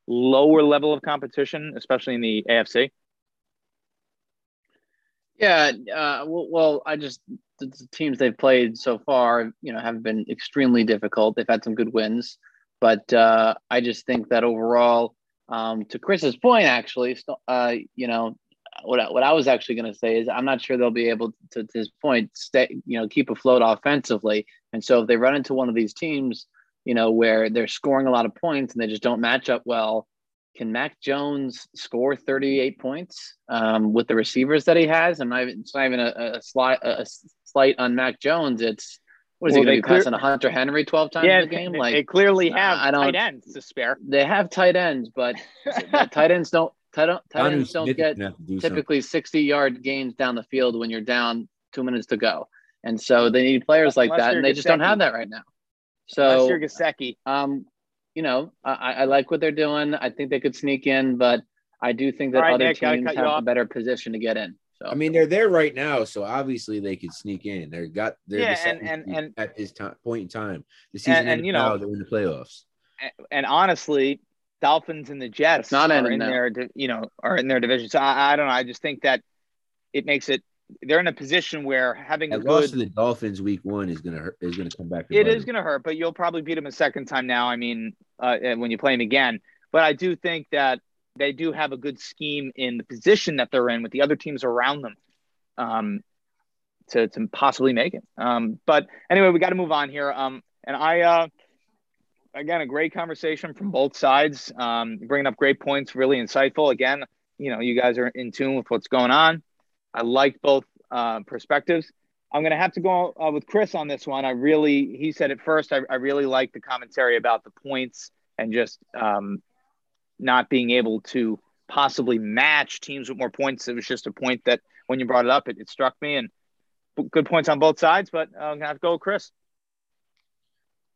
Speaker 1: lower level of competition, especially in the AFC.
Speaker 2: Yeah, uh, well, well, I just the teams they've played so far, you know, have been extremely difficult. They've had some good wins, but uh, I just think that overall, Um, to Chris's point, actually, uh, you know, what I, what I was actually going to say is I'm not sure they'll be able to, to this point stay, you know, keep afloat offensively. And so if they run into one of these teams, you know, where they're scoring a lot of points and they just don't match up well, can Mac Jones score 38 points um, with the receivers that he has? I'm not even, it's not even a, a, slight, a slight on Mac Jones. It's what is well, he going to be clear- passing a Hunter Henry 12 times yeah, a game?
Speaker 1: Like they clearly have I don't, tight ends to spare.
Speaker 2: They have tight ends, but tight ends don't tight, tight ends don't get do typically 60 yard gains down the field when you're down two minutes to go. And so they need players like Unless that, and they just don't have that right now. So
Speaker 1: you're Gesicki.
Speaker 2: Um, you know, I, I, like what they're doing. I think they could sneak in, but I do think that right, other Nick, teams have a better position to get in. So
Speaker 3: I mean, they're there right now, so obviously they could sneak in. They're got they're
Speaker 1: yeah, the and, and, and
Speaker 3: at this time point in time, the season and, and you know they're in the playoffs.
Speaker 1: And honestly, Dolphins and the Jets not are in there. their you know are in their division. So I, I, don't know. I just think that it makes it they're in a position where having a,
Speaker 3: loss to the Dolphins week one is gonna hurt is gonna come back.
Speaker 1: It is gonna hurt, but you'll probably beat them a second time now. I mean, uh, when you play them again. But I do think that they do have a good scheme in the position that they're in with the other teams around them um, to, to possibly make it. Um, but anyway, we got to move on here. Um, and I, uh, again, a great conversation from both sides, um, bringing up great points, really insightful. Again, you know, you guys are in tune with what's going on. I like both uh, perspectives. I'm going to have to go uh, with Chris on this one. I really, he said it first. I, I really like the commentary about the points and just um, not being able to possibly match teams with more points. It was just a point that when you brought it up, it, it struck me and good points on both sides. But I'm gonna have to go, with Chris.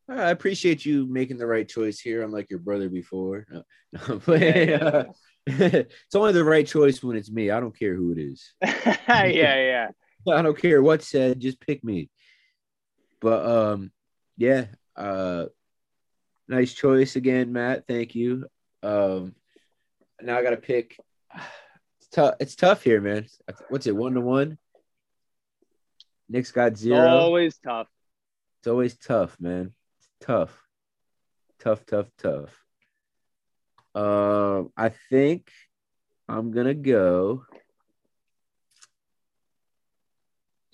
Speaker 3: I appreciate you making the right choice here, unlike your brother before. No, no, but, uh, it's only the right choice when it's me. I don't care who it is.
Speaker 1: yeah, yeah.
Speaker 3: I don't care what said. Just pick me. But um, yeah. Uh, nice choice again, Matt. Thank you. Um, now I got to pick. It's tough. It's tough here, man. What's it? One to one. Nick's got zero.
Speaker 1: always tough.
Speaker 3: It's always tough, man. It's tough. Tough, tough, tough. Um, I think I'm gonna go.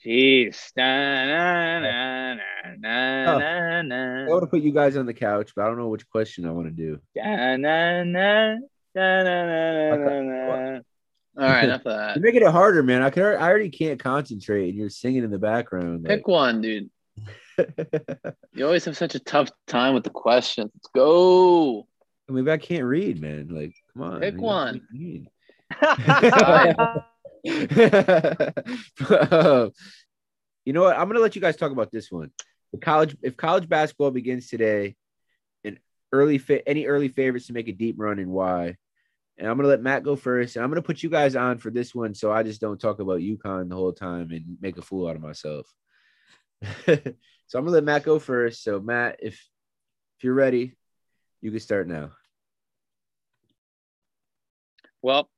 Speaker 1: Jeez.
Speaker 3: I want to put you guys on the couch, but I don't know which question I want to do.
Speaker 2: All right, enough of that.
Speaker 3: You're making it harder, man. I can. I already can't concentrate, and you're singing in the background.
Speaker 2: Pick like... one, dude. you always have such a tough time with the questions. Let's go.
Speaker 3: Maybe I can't read, man. Like, come on.
Speaker 2: Pick one.
Speaker 3: uh, you know what? I'm gonna let you guys talk about this one. The college, if college basketball begins today, and early fa- any early favorites to make a deep run and why. And I'm gonna let Matt go first, and I'm gonna put you guys on for this one, so I just don't talk about UConn the whole time and make a fool out of myself. so I'm gonna let Matt go first. So Matt, if if you're ready, you can start now.
Speaker 1: Well,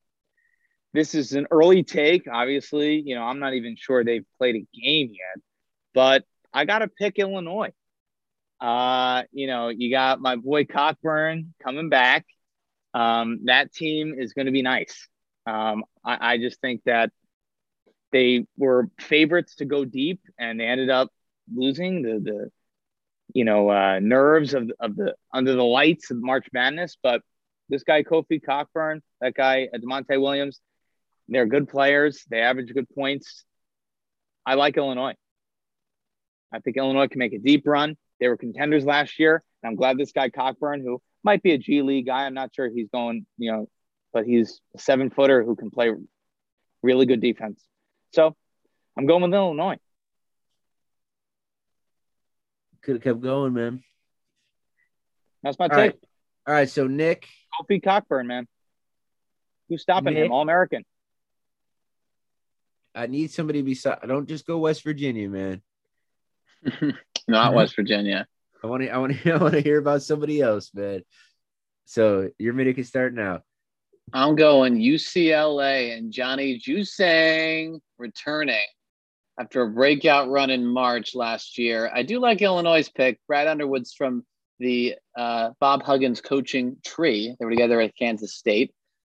Speaker 1: this is an early take. Obviously, you know, I'm not even sure they've played a game yet, but I got to pick Illinois. Uh, you know, you got my boy Cockburn coming back. Um, that team is going to be nice. Um, I, I just think that they were favorites to go deep and they ended up losing the, the you know, uh, nerves of, of the under the lights of March Madness. But this guy, Kofi Cockburn, that guy, uh, Da'Monte Williams, they're good players. They average good points. I like Illinois. I think Illinois can make a deep run. They were contenders last year. And I'm glad this guy Cockburn, who might be a G League guy, I'm not sure he's going, you know, but he's a seven footer who can play really good defense. So I'm going with Illinois.
Speaker 3: Could have kept going, man.
Speaker 1: That's my
Speaker 3: All
Speaker 1: take.
Speaker 3: Right. All right. So Nick.
Speaker 1: Kofi Cockburn, man. Who's stopping Nick, him? All American.
Speaker 3: I need somebody beside. I don't just go West Virginia, man.
Speaker 2: Not West Virginia.
Speaker 3: I want to. I want to. I want to hear about somebody else, man. So your minute can start now.
Speaker 2: I'm going UCLA and Johnny Juzang returning after a breakout run in March last year. I do like Illinois' pick. Brad Underwood's from the uh, Bob Huggins coaching tree. They were together at Kansas State.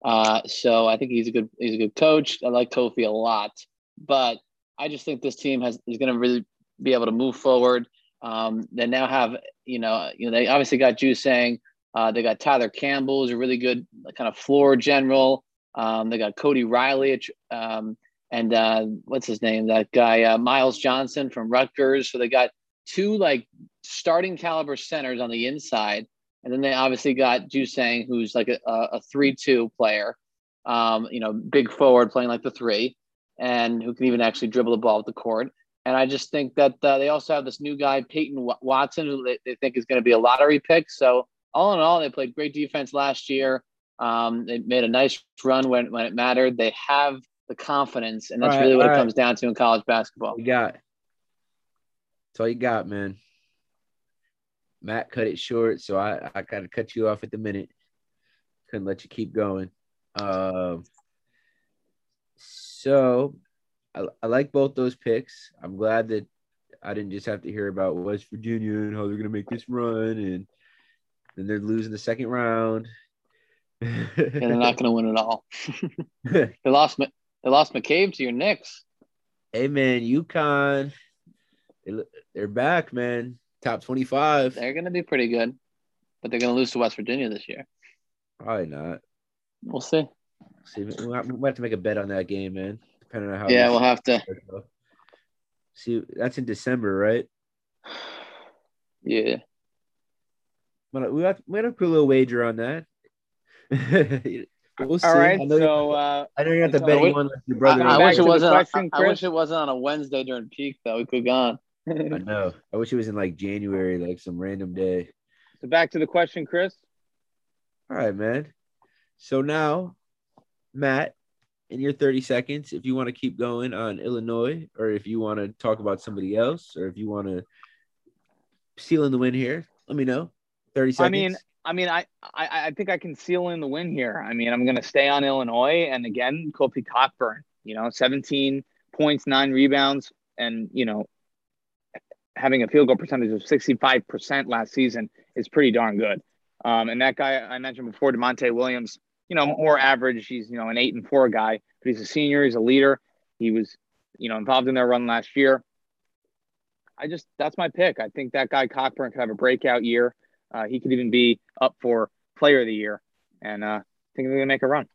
Speaker 2: Uh, so I think he's a good he's a good coach. I like Kofi a lot, but I just think this team has is going to really be able to move forward. Um, they now have you know you know they obviously got Juzang. Uh, they got Tyger Campbell, who's a really good kind of floor general. Um, they got Cody Riley um, and uh, what's his name? That guy uh, Myles Johnson from Rutgers. So they got two like starting caliber centers on the inside and then they obviously got Juzang, who's like a, a three-two player, um, you know, big forward playing like the three, and who can even actually dribble the ball with the court. And I just think that uh, they also have this new guy, Peyton Watson, who they, they think is going to be a lottery pick. So all in all, they played great defense last year. Um, they made a nice run when, when it mattered. They have the confidence, and that's right, really what it right. comes down to in college basketball.
Speaker 3: You got. That's all you got, man. Matt cut it short, so I I got to cut you off at the minute. Couldn't let you keep going. Um, so I, I like both those picks. I'm glad that I didn't just have to hear about West Virginia and how they're gonna make this run, and then they're losing the second round.
Speaker 2: and they're not gonna win at all. they lost they lost McCabe to your Knicks.
Speaker 3: Hey man, UConn, they, they're back, man top 25.
Speaker 2: They're going to be pretty good, but they're going to lose to West Virginia this year.
Speaker 3: Probably not.
Speaker 2: We'll see.
Speaker 3: See, we have, we have to make a bet on that game, man. Depending on how.
Speaker 2: Yeah, we'll have to.
Speaker 3: See, that's in December, right?
Speaker 2: Yeah.
Speaker 3: But we have we have to put a little wager on that.
Speaker 1: we'll see. All right. I know so uh,
Speaker 3: I know you have to bet one like your brother.
Speaker 2: I, I wish it wasn't. I, I, wish it wasn't on a Wednesday during peak though. We could have gone.
Speaker 3: I know. I wish it was in like January, like some random day.
Speaker 1: So back to the question, Chris.
Speaker 3: All right, man. So now, Matt, in your 30 seconds, if you want to keep going on Illinois, or if you want to talk about somebody else, or if you want to seal in the win here, let me know. 30 seconds.
Speaker 1: I mean, I mean, I, I, I think I can seal in the win here. I mean, I'm going to stay on Illinois, and again, Kofi Cockburn. You know, 17 points, nine rebounds, and you know, having a field goal percentage of 65% last season is pretty darn good. Um, and that guy I mentioned before, Da'Monte Williams, you know, more average. He's, you know, an eight and four guy, but he's a senior. He's a leader. He was, you know, involved in their run last year. I just, that's my pick. I think that guy Cockburn could have a breakout year. Uh, he could even be up for player of the year. And uh, I think they're to make a run.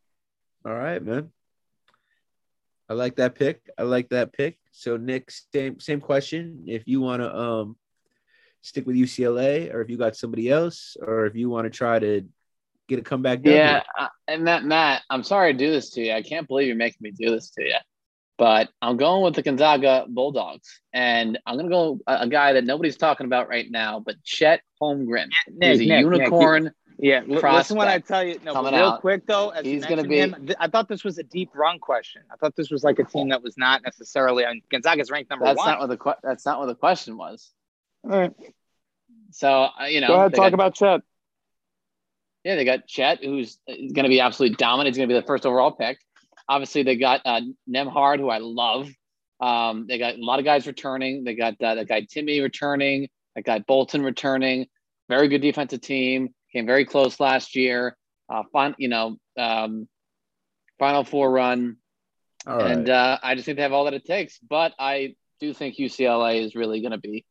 Speaker 3: All right, man. I like that pick. I like that pick. So Nick, same same question. If you want to um stick with UCLA, or if you got somebody else, or if you want to try to get a comeback.
Speaker 2: Yeah, uh, and Matt, Matt, I'm sorry to do this to you. I can't believe you're making me do this to you. But I'm going with the Gonzaga Bulldogs, and I'm going to go a, a, guy that nobody's talking about right now, but Chet Holmgren. Yeah, Nick, He's a Nick, unicorn. Nick,
Speaker 1: yeah, listen when I tell you. No, real out. quick though, as he's going to be. Him, th- I thought this was a deep run question. I thought this was like a team that was not necessarily on Gonzaga's ranked number
Speaker 2: that's
Speaker 1: one.
Speaker 2: Not what the que- that's not what the question was.
Speaker 1: All right.
Speaker 2: So uh, you know,
Speaker 1: go ahead. Talk got, about Chet.
Speaker 2: Yeah, they got Chet, who's going to be absolutely dominant. He's going to be the first overall pick. Obviously, they got uh, Nembhard, who I love. Um, they got a lot of guys returning. They got uh, that guy Timme returning. That guy Bolton returning. Very good defensive team came very close last year. Uh, fun, you know, um, Final Four run, and uh, I just think they have all that it takes. But I do think UCLA is really going to be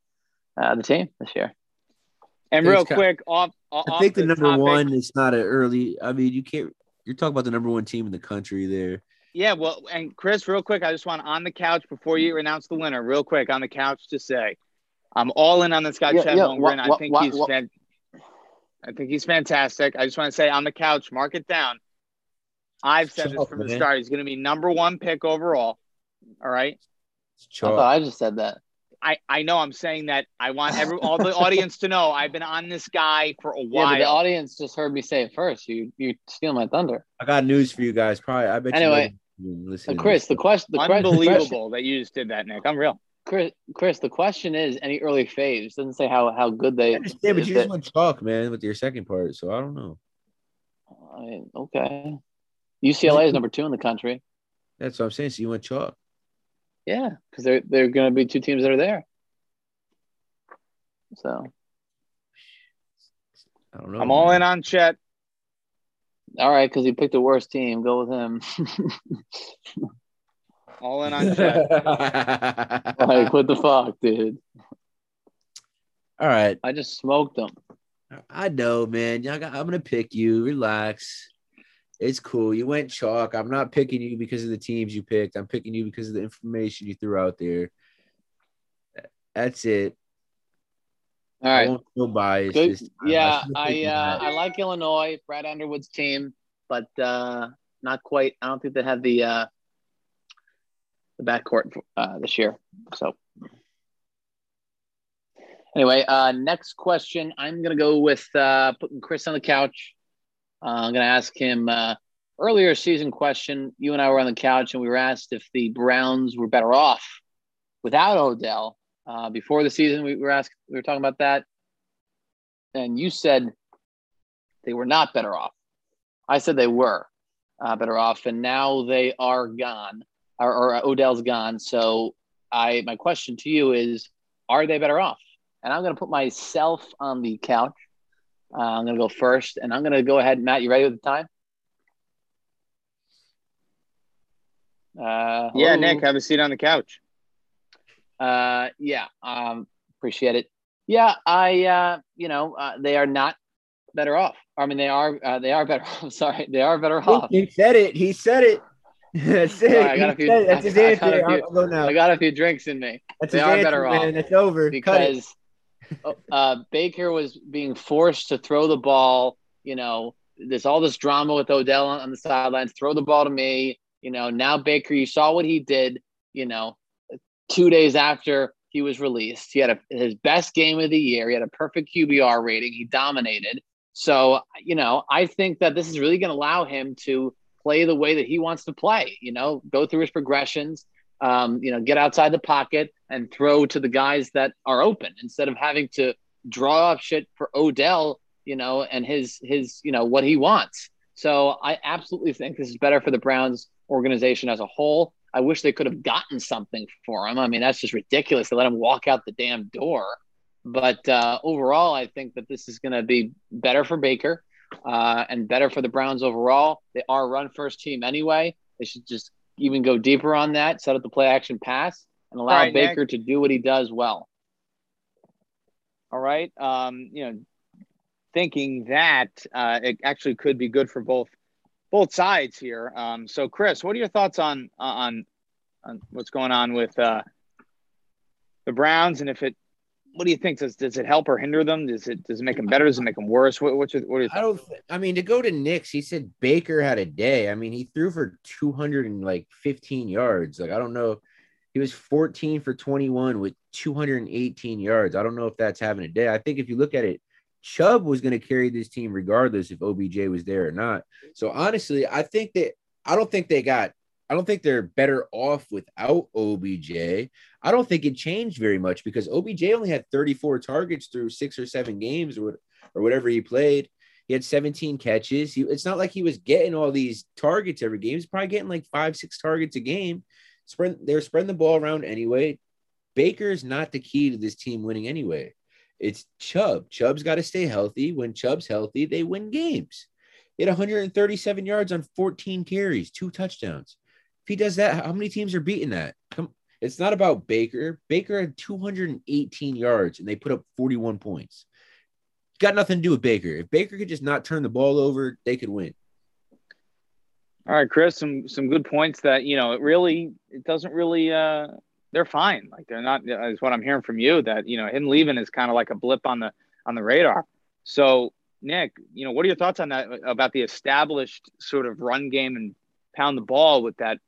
Speaker 2: uh, the team this year.
Speaker 1: And real quick, off.
Speaker 3: I think the, the number topic, one is not an early. I mean, you can't. You're talking about the number one team in the country there.
Speaker 1: Yeah, well, and Chris, real quick, I just want on the couch before you announce the winner, real quick on the couch to say, I'm all in on this guy, yeah, Chet yeah, Holmgren. I think he's what, I think he's fantastic. I just want to say on the couch, mark it down. I've said this from man. the start. He's going to be number one pick overall. All right.
Speaker 2: I, I just said that.
Speaker 1: I, I know I'm saying that I want every all the audience to know I've been on this guy for a while.
Speaker 2: Yeah, the audience just heard me say it first. You you steal my thunder.
Speaker 3: I got news for you guys. Probably I bet
Speaker 2: anyway,
Speaker 3: you
Speaker 2: Listen, Chris, the question the
Speaker 1: unbelievable that you just did that, Nick. I'm real.
Speaker 2: Chris, Chris, the question is any early faves. Doesn't say how how good they.
Speaker 3: Yeah, but you just want to talk, man, with your second part. So I don't know.
Speaker 2: I, okay, UCLA is number two in the country.
Speaker 3: That's what I'm saying. So you want chalk?
Speaker 2: Yeah, because they're they're going to be two teams that are there. So
Speaker 3: I don't know.
Speaker 1: I'm all
Speaker 3: man.
Speaker 1: in on Chet.
Speaker 2: All right, because he picked the worst team. Go with him.
Speaker 1: All in on Chet.
Speaker 2: like, what the fuck, dude?
Speaker 3: all right.
Speaker 2: I just smoked them.
Speaker 3: I know, man. Y'all got, I'm gonna pick you. Relax. It's cool. You went chalk. I'm not picking you because of the teams you picked. I'm picking you because of the information you threw out there. That's it.
Speaker 2: All
Speaker 3: I
Speaker 2: right.
Speaker 3: won't feel biased.
Speaker 2: Good.
Speaker 3: this time.
Speaker 2: Yeah,
Speaker 3: should've
Speaker 2: I uh, I like Illinois, Brad Underwood's team, but uh, not quite. I don't think they have the uh, the backcourt uh, this year. So anyway, uh, next question. I'm gonna go with uh, putting Chris on the couch. Uh, I'm gonna ask him uh, earlier season question. You and I were on the couch, and we were asked if the Browns were better off without Odell. Uh, before the season, we were asked. We were talking about that and you said they were not better off. I said they were uh, better off, and now they are gone, or, or Odell's gone. So, I my question to you is: Are they better off? And I'm going to put myself on the couch. Uh, I'm going to go first, and I'm going to go ahead. Matt, you ready with the time? Uh,
Speaker 1: Yeah. Nick, have a seat on the couch.
Speaker 2: Uh, yeah, um, appreciate it. Yeah, I, uh, you know, uh, they are not better off. I mean, they are, uh, they are better. off. Sorry, they are better off.
Speaker 3: He said it. He said it. That's it.
Speaker 2: I got a few-.
Speaker 3: That's his
Speaker 2: I got a
Speaker 3: answer.
Speaker 2: few-
Speaker 3: I'll go now.
Speaker 2: I got a few drinks in me
Speaker 3: That's
Speaker 2: they are
Speaker 3: answer,
Speaker 2: better
Speaker 3: man.
Speaker 2: off
Speaker 3: That's over. Cut it.
Speaker 2: because uh, Baker was being forced to throw the ball. You know, there's all this drama with Odell on, on the sidelines. Throw the ball to me. You know, now Baker, you saw what he did. You know, two days after he was released, he had a, his best game of the year. He had a perfect QBR rating. He dominated. So, you know, I think that this is really going to allow him to play the way that he wants to play. You know, go through his progressions. Um, you know, get outside the pocket and throw to the guys that are open instead of having to draw up shit for Odell, you know, and his his you know what he wants. So I absolutely think this is better for the Browns organization as a whole. I wish they could have gotten something for him. I mean, that's just ridiculous to let him walk out the damn door. But uh, overall, I think that this is going to be better for Baker uh, and better for the Browns overall. They are a run first team anyway. They should just even go deeper on that, set up the play action pass, and allow
Speaker 1: All right.
Speaker 2: Baker to do what he does well.
Speaker 1: All right. Um, you know, thinking that uh, it actually could be good for both both sides here. Um, so, Chris, what are your thoughts on on on what's going on with uh, the Browns, and if it, what do you think? Does does it help or hinder them? Does it does it make them better? Does it make them worse? What what's your, what are your
Speaker 3: I don't. th- I mean, to go to Knicks, he said Baker had a day. I mean, he threw for two hundred and like fifteen yards. Like I don't know. He was fourteen for twenty one with two hundred and eighteen yards. I don't know if that's having a day. I think if you look at it, Chubb was going to carry this team regardless if OBJ was there or not. So honestly, I think that I don't think they got. I don't think they're better off without OBJ. I don't think it changed very much because OBJ only had 34 targets through six or seven games or, whatever he played. He had 17 catches. He, it's not like he was getting all these targets every game. He's probably getting like five, six targets a game. Spread, they're spreading the ball around anyway. Baker's not the key to this team winning anyway. It's Chubb. Chubb's got to stay healthy. When Chubb's healthy, they win games. He had 137 yards on 14 carries, two touchdowns. If he does that, how many teams are beating that? Come, it's not about Baker. Baker had 218 yards and they put up 41 points. Got nothing to do with Baker. If Baker could just not turn the ball over, they could win.
Speaker 1: All right, Chris, some some good points that you know it really it doesn't really uh they're fine like they're not is what I'm hearing from you that you know him leaving is kind of like a blip on the on the radar. So Nick, you know what are your thoughts on that about the established sort of run game and pound the ball with that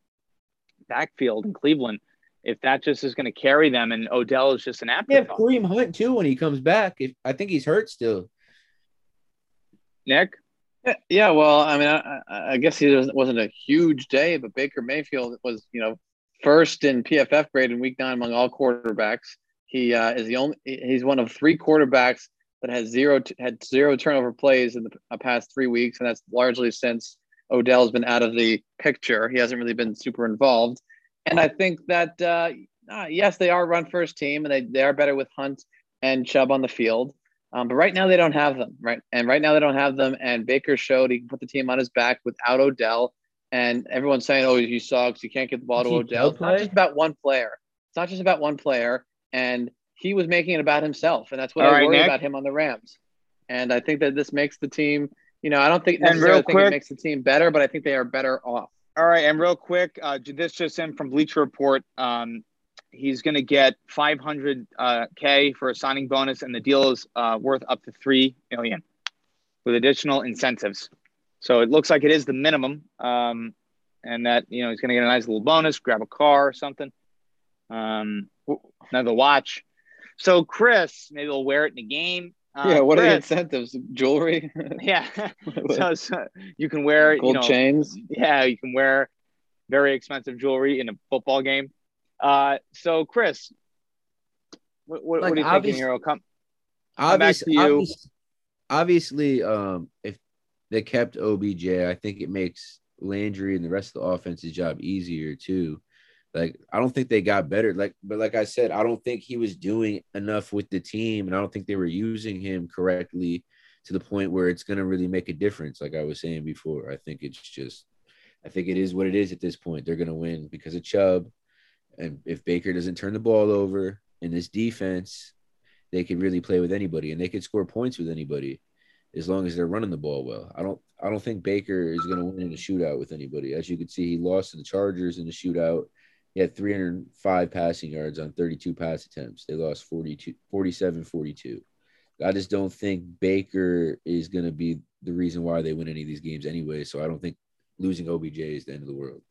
Speaker 1: backfield in Cleveland? If that just is going to carry them and Odell is just an
Speaker 3: Yeah,
Speaker 1: afterthought.
Speaker 3: Kareem Hunt too when he comes back. If I think he's hurt still.
Speaker 1: Nick,
Speaker 2: Yeah, yeah, well, I mean, I, I I guess he wasn't, wasn't a huge day, but Baker Mayfield was, you know, first in PFF grade in Week Nine among all quarterbacks. He uh, is the only. He's one of three quarterbacks that has zero had zero turnover plays in the uh, past three weeks, and that's largely since Odell's been out of the picture. He hasn't really been super involved, and I think that uh, uh, yes, they are run first team, and they they are better with Hunt and Chubb on the field. Um, but right now they don't have them, right? And right now they don't have them. And Baker showed he can put the team on his back without Odell. And everyone's saying, "Oh, you sucks. You can't get the ball to Odell." It's not just about one player. It's not just about one player. And he was making it about himself, and that's what All I right, worry Nick. about him on the Rams. And I think that this makes the team. You know, I don't think necessarily think quick, it makes the team better, but I think they are better off.
Speaker 1: All right, and real quick, uh, this just in from Bleacher Report. Um, he's going to get 500k uh, for a signing bonus, and the deal is uh, worth up to three million with additional incentives. So it looks like it is the minimum, um, and that you know he's going to get a nice little bonus, grab a car or something, um, another watch. So Chris, maybe he'll wear it in a game.
Speaker 2: Um, yeah, what are the incentives? Jewelry.
Speaker 1: yeah, so, so, you can wear
Speaker 2: gold
Speaker 1: you know,
Speaker 2: chains.
Speaker 1: Yeah, you can wear very expensive jewelry in a football game. Uh, so Chris, what, what, like, what are you thinking here? I'll come,
Speaker 3: come back to you. Obviously, obviously, um, if they kept OBJ, I think it makes Landry and the rest of the offense's job easier too. Like I don't think they got better. Like, but like I said, I don't think he was doing enough with the team, and I don't think they were using him correctly to the point where it's to really make a difference. Like I was saying before, I think it's just, I think it is what it is at this point. They're to win because of Chubb, and if Baker doesn't turn the ball over in this defense, they could really play with anybody, and they could score points with anybody as long as they're running the ball well. I don't I don't think Baker is going to win in a shootout with anybody. As you can see, he lost to the Chargers in the shootout. He had 305 passing yards on 32 pass attempts. They lost 42, 47 42. I just don't think Baker is going to be the reason why they win any of these games anyway. So I don't think losing OBJ is the end of the world.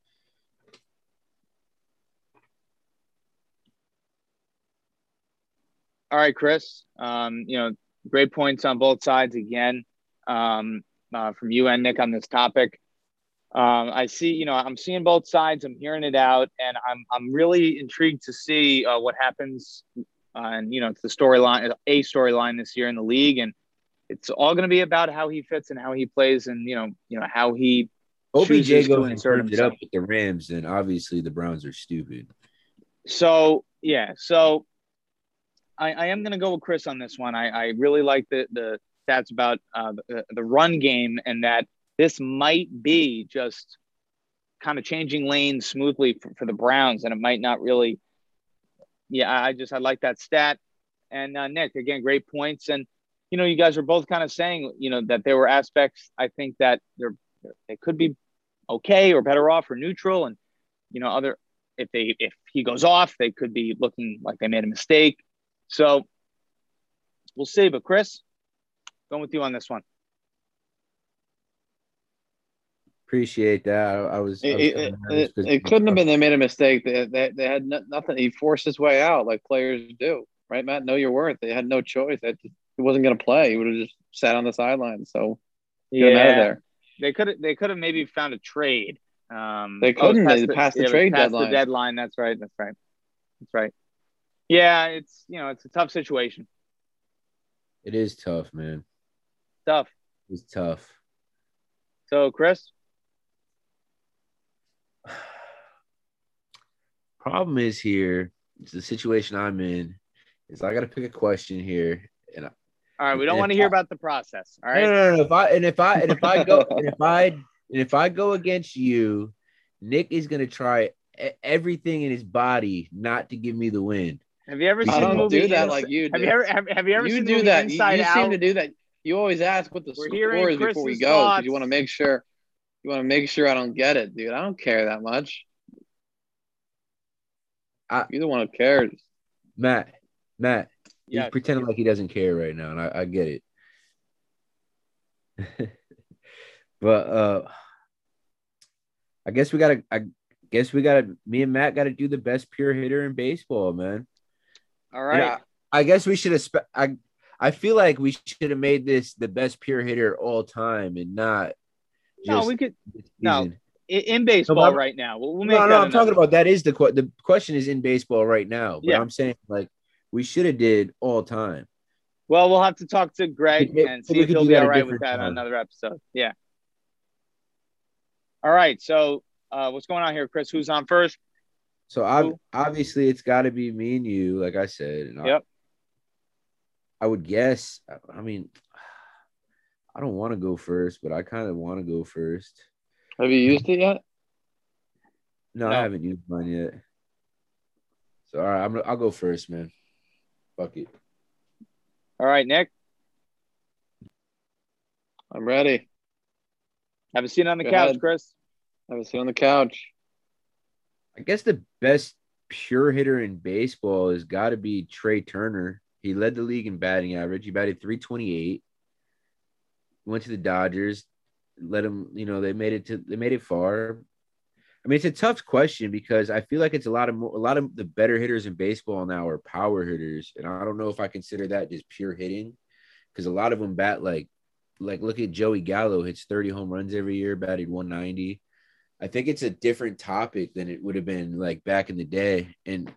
Speaker 1: All right, Chris. Um, you know, great points on both sides again um, uh, from you and Nick on this topic. Um, I see, you know, I'm seeing both sides. I'm hearing it out, and I'm I'm really intrigued to see uh, what happens. Uh, and you know, it's the storyline, a storyline this year in the league, and it's all going to be about how he fits and how he plays, and you know, you know how he.
Speaker 3: OBJ goes and it up with the Rams, and obviously the Browns are stupid.
Speaker 1: So yeah, so I, I am going to go with Chris on this one. I, I really like the the stats about uh, the, the run game and that this might be just kind of changing lanes smoothly for, for the Browns, and it might not really. Yeah, I just I like that stat. And uh, Nick, again, great points. And you know, you guys were both kind of saying, you know, that there were aspects I think that they're they could be okay or better off or neutral, and you know, other if they if he goes off, they could be looking like they made a mistake. So we'll see. But Chris, going with you on this one.
Speaker 3: Appreciate that. I, I was.
Speaker 2: It, I was it, it, it couldn't have been they made a mistake. They, they, they had no, nothing. He forced his way out like players do, right, Matt? Know your worth. They had no choice. That he wasn't going to play. He would have just sat on the sideline. So
Speaker 1: yeah, there. They could have. They could have maybe found a trade. Um,
Speaker 2: they couldn't. Oh, they passed the, the trade deadline.
Speaker 1: The deadline. That's right. That's right. That's right. Yeah, it's you know it's a tough situation.
Speaker 3: It is tough, man.
Speaker 1: Tough.
Speaker 3: It's tough.
Speaker 1: So, Chris,
Speaker 3: problem is here. It's the situation I'm in. Is I got to pick a question here, and I,
Speaker 1: all right, we don't want to hear I, about the process. All right. No,
Speaker 3: no, no, If I and if I and if I go and if I and if I go against you, Nick is gonna try everything in his body not to give me the win.
Speaker 1: Have you ever seen
Speaker 2: I
Speaker 1: don't
Speaker 2: movie do that like you
Speaker 1: do. Have you ever have, have you ever
Speaker 2: you
Speaker 1: seen
Speaker 2: do that?
Speaker 1: Inside
Speaker 2: you, you
Speaker 1: Out?
Speaker 2: seem to do that. You always ask what the We're score is before we go because you want to make sure you want to make sure I don't get it, dude. I don't care that much. I, you the one who cares.
Speaker 3: Matt, Matt, yeah. he's pretending like he doesn't care right now, and I, I get it. but uh I guess we gotta I guess we gotta me and Matt gotta do the best pure hitter in baseball, man.
Speaker 1: All right. Yeah,
Speaker 3: I guess we should have I I feel like we should have made this the best pure hitter all time and not
Speaker 1: no, we could no in baseball no, right now. We'll, we'll make
Speaker 3: no, no. I'm talking about that is the the question is in baseball right now. But yeah. I'm saying like we should have did all time.
Speaker 1: Well, we'll have to talk to Greg and see if he'll be all right with that time. on another episode. Yeah. All right. So, uh, what's going on here, Chris? Who's on first?
Speaker 3: So I, obviously it's got to be me and you, like I said. And
Speaker 1: yep.
Speaker 3: I would guess. I mean, I don't want to go first, but I kind of want to go first.
Speaker 2: Have you used it yet?
Speaker 3: No,
Speaker 1: No.
Speaker 3: I haven't used mine yet. So all right, I'm I'll go first, man. Fuck it.
Speaker 1: All right, Nick,
Speaker 2: I'm ready.
Speaker 1: have a seat on the
Speaker 2: Go
Speaker 1: couch,
Speaker 2: ahead.
Speaker 1: Chris.
Speaker 2: Have a seat on the couch.
Speaker 3: I guess the best pure hitter in baseball has got to be Trea Turner. He led the league in batting average. He batted 328. Went to the Dodgers. Let them, you know, they made it to they made it far. I mean, it's a tough question because I feel like it's a lot of more, a lot of the better hitters in baseball now are power hitters, and I don't know if I consider that just pure hitting because a lot of them bat like like look at Joey Gallo hits 30 home runs every year, batted 190. I think it's a different topic than it would have been like back in the day. And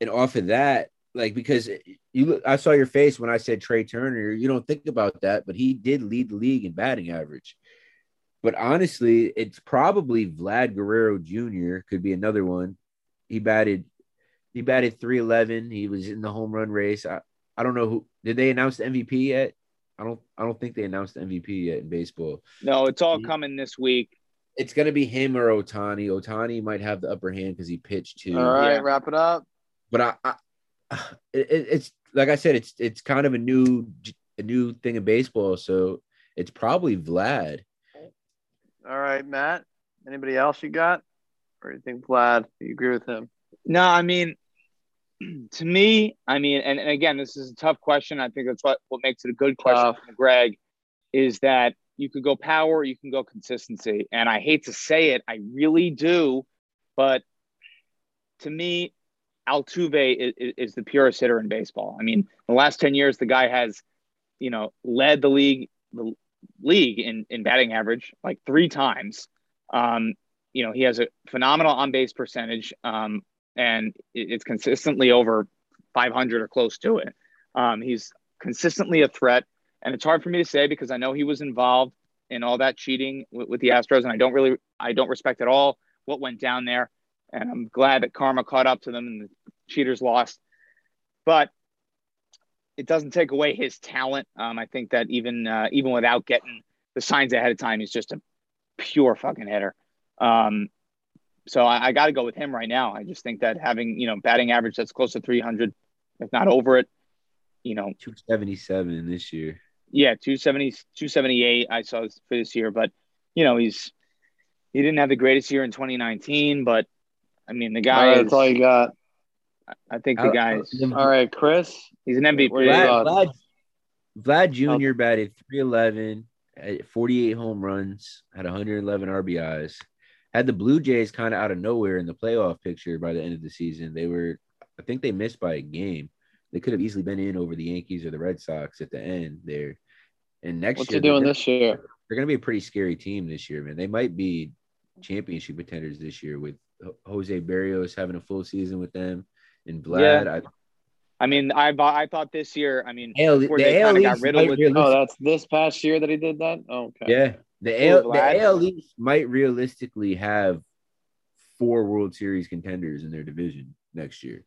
Speaker 3: and off of that, like because you I saw your face when I said Trea Turner, you don't think about that, but he did lead the league in batting average. But honestly, it's probably Vlad Guerrero Jr. could be another one. He batted he batted 311. He was in the home run race. I, I don't know who did they announce the MVP yet? I don't I don't think they announced the MVP yet in baseball.
Speaker 1: No, it's all
Speaker 3: Yeah.
Speaker 1: coming this week.
Speaker 3: It's gonna be him or Ohtani. Ohtani might have the upper hand because he pitched too.
Speaker 2: All right,
Speaker 1: Yeah.
Speaker 2: wrap it up.
Speaker 3: But I, I it, it- it's like I said, it's it's kind of a new a new thing in baseball. So it's probably Vlad.
Speaker 2: All right, Matt. Anybody else you got? Or you think Vlad? You agree with him?
Speaker 1: No, I mean, to me, I mean, and, and again, this is a tough question. I think that's what, what makes it a good question
Speaker 2: Tough.
Speaker 1: from Greg is that you could go power, you can go consistency. And I hate to say it, I really do. But to me, Altuve is, is, the purest hitter in baseball. I mean, the last 10 years, the guy has, you know, led the league, the league in, in batting average like three times. Um, you know, he has a phenomenal on base percentage. Um, and it's consistently over 500 or close to it. Um, he's consistently a threat, and it's hard for me to say because I know he was involved in all that cheating with, with the Astros, and I don't really, I don't respect at all what went down there. And I'm glad that karma caught up to them and cheaters lost. But it doesn't take away his talent. Um, I think that even uh, even without getting the signs ahead of time, he's just a pure fucking hitter. Um, so I, I got to go with him right now. I just think that having you know batting average that's close to 300, if not over it, you know,
Speaker 3: 277 this year.
Speaker 1: yeah, 270, 278 I saw this for this year, but you know he's he didn't have the greatest year in 2019, but I mean the
Speaker 2: All
Speaker 1: guy
Speaker 2: right,
Speaker 1: is,
Speaker 2: that's all you got.
Speaker 1: I think the guy is
Speaker 2: All right, Chris.
Speaker 1: he's an MVP.
Speaker 2: What do you
Speaker 3: Vlad. Vlad, Vlad oh. Jr. batted 311, at 48 home runs, had 111 RBIs. Had the Blue Jays kind of out of nowhere in the playoff picture by the end of the season. They were, I think they missed by a game. They could have easily been in over the Yankees or the Red Sox at the end there. And next
Speaker 2: What's
Speaker 3: year,
Speaker 2: he doing
Speaker 3: they're,
Speaker 2: this year?
Speaker 3: they're going to be a pretty scary team this year, man. They might be championship contenders this year with Jose Berrios having a full season with them and Vlad. I,
Speaker 1: I mean, I I thought this year. I mean,
Speaker 3: AL, the
Speaker 1: they
Speaker 3: AL
Speaker 1: kind got riddled
Speaker 3: might
Speaker 1: with
Speaker 3: realistic-
Speaker 2: Oh, that's this past year that he did that. Oh, okay.
Speaker 3: Yeah, the
Speaker 1: Who,
Speaker 3: AL, the AL East might realistically have four World Series contenders in their division next year.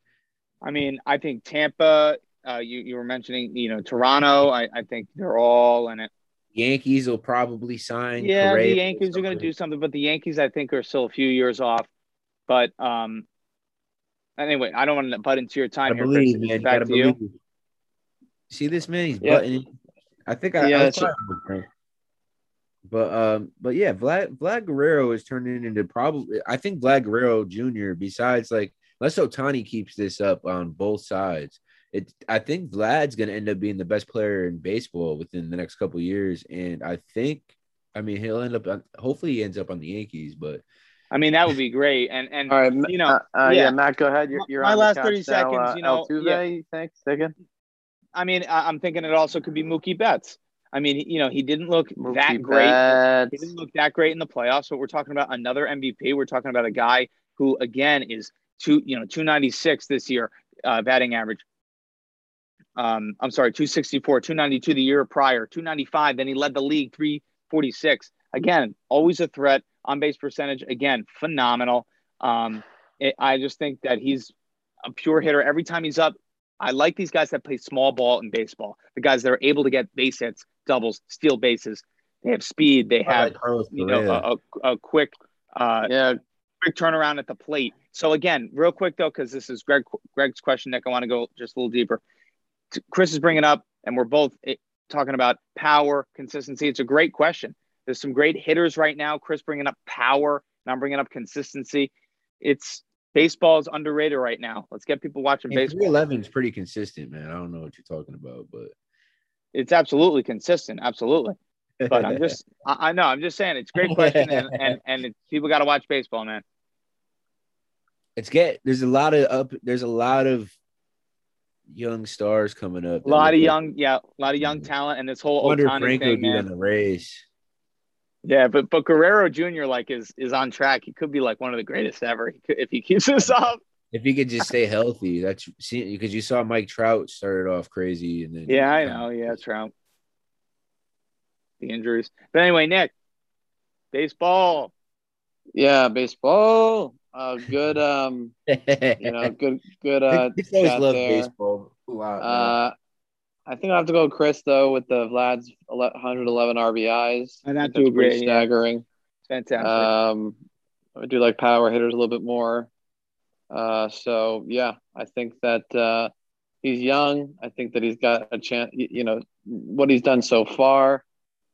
Speaker 1: I mean, I think Tampa. Uh, you you were mentioning, you know, Toronto. I, I think they're all in it.
Speaker 3: Yankees will probably sign.
Speaker 1: Yeah,
Speaker 3: Correa
Speaker 1: the Yankees are going to do something, but the Yankees, I think, are still a few years off. But um, anyway, I don't want to butt into your time
Speaker 3: Gotta
Speaker 1: here, Chris.
Speaker 3: man.
Speaker 1: Back
Speaker 3: Gotta
Speaker 1: to you.
Speaker 3: believe. See this man? He's
Speaker 2: Yeah.
Speaker 3: buttoning. I think I,
Speaker 2: Yeah,
Speaker 3: I was
Speaker 2: it's-
Speaker 3: talking with him. But um, but yeah, Vlad Vlad Guerrero is turning into probably. I think Vlad Guerrero Jr. Besides, like, unless Ohtani keeps this up on both sides, it. I think Vlad's going to end up being the best player in baseball within the next couple years, and I think, I mean, he'll end up. On, hopefully, he ends up on the Yankees, but
Speaker 1: I mean, that would be great. And and
Speaker 2: All right,
Speaker 1: you know,
Speaker 2: uh, uh, yeah.
Speaker 1: yeah.
Speaker 2: Matt, go ahead. You're, you're
Speaker 1: my last
Speaker 2: couch
Speaker 1: 30
Speaker 2: now.
Speaker 1: seconds,
Speaker 2: Uh,
Speaker 1: you know,
Speaker 2: Altuve,
Speaker 1: yeah.
Speaker 2: you think? Second?
Speaker 1: I mean, I, I'm thinking it also could be Mookie Betts. I mean, you know, he didn't look
Speaker 2: Mookie
Speaker 1: that great.
Speaker 2: Betts.
Speaker 1: He didn't look that great in the playoffs, but we're talking about another MVP. We're talking about a guy who, again, is two, you know, 296 this year, uh, batting average. Um, I'm sorry, 264, 292 the year prior, 295. Then he led the league 346. Again, always a threat. On base percentage, again, phenomenal. Um, it, I just think that he's a pure hitter. Every time he's up I like these guys that play small ball in baseball. The guys that are able to get base hits, doubles, steal bases. They have speed. They have
Speaker 3: Carlos
Speaker 1: you know a, a, a quick uh,
Speaker 2: Yeah,
Speaker 1: quick turnaround at the plate. So again, real quick though, because this is Greg Greg's question, Nick. I want to go just a little deeper. Chris is bringing up, and we're both eh, talking about power, consistency. It's a great question. There's some great hitters right now. Chris bringing up power, and I'm bringing up consistency. It's baseball is underrated right now. Let's get people watching baseball.
Speaker 3: 11 is pretty consistent, man. I don't know what you're talking about, but
Speaker 1: It's absolutely consistent, absolutely. But I'm just, I, I know, I'm just saying, it's a great question, and and, and people got to watch baseball, man.
Speaker 3: it's get there's a lot of up there's a lot of young stars coming up.
Speaker 1: A lot of young, yeah, a lot of young talent, and this whole Ohtani
Speaker 3: Franco
Speaker 1: thing, man.
Speaker 3: in the race.
Speaker 1: Yeah, but but Guerrero Jr. like is is on track. He could be like one of the greatest ever if he keeps this up.
Speaker 3: If he could just stay healthy, that's see because you saw Mike Trout started off crazy and then
Speaker 1: Yeah, I know. Yeah, Trout. The injuries, but anyway, Nick, baseball.
Speaker 2: yeah, baseball. Uh, good. Um, you know, good, good. Uh,
Speaker 3: It's always
Speaker 2: chat
Speaker 3: loved
Speaker 2: there.
Speaker 3: baseball. a lot.
Speaker 2: Uh, I think I have to go with Chris though with the Vlad's 111 RBIs.
Speaker 1: I'd have to
Speaker 2: that's
Speaker 1: agree,
Speaker 2: pretty
Speaker 1: yeah.
Speaker 2: staggering.
Speaker 1: Fantastic.
Speaker 2: Um, I do like power hitters a little bit more. Uh, so yeah, I think that uh, he's young. I think that he's got a chance. You you know what he's done so far.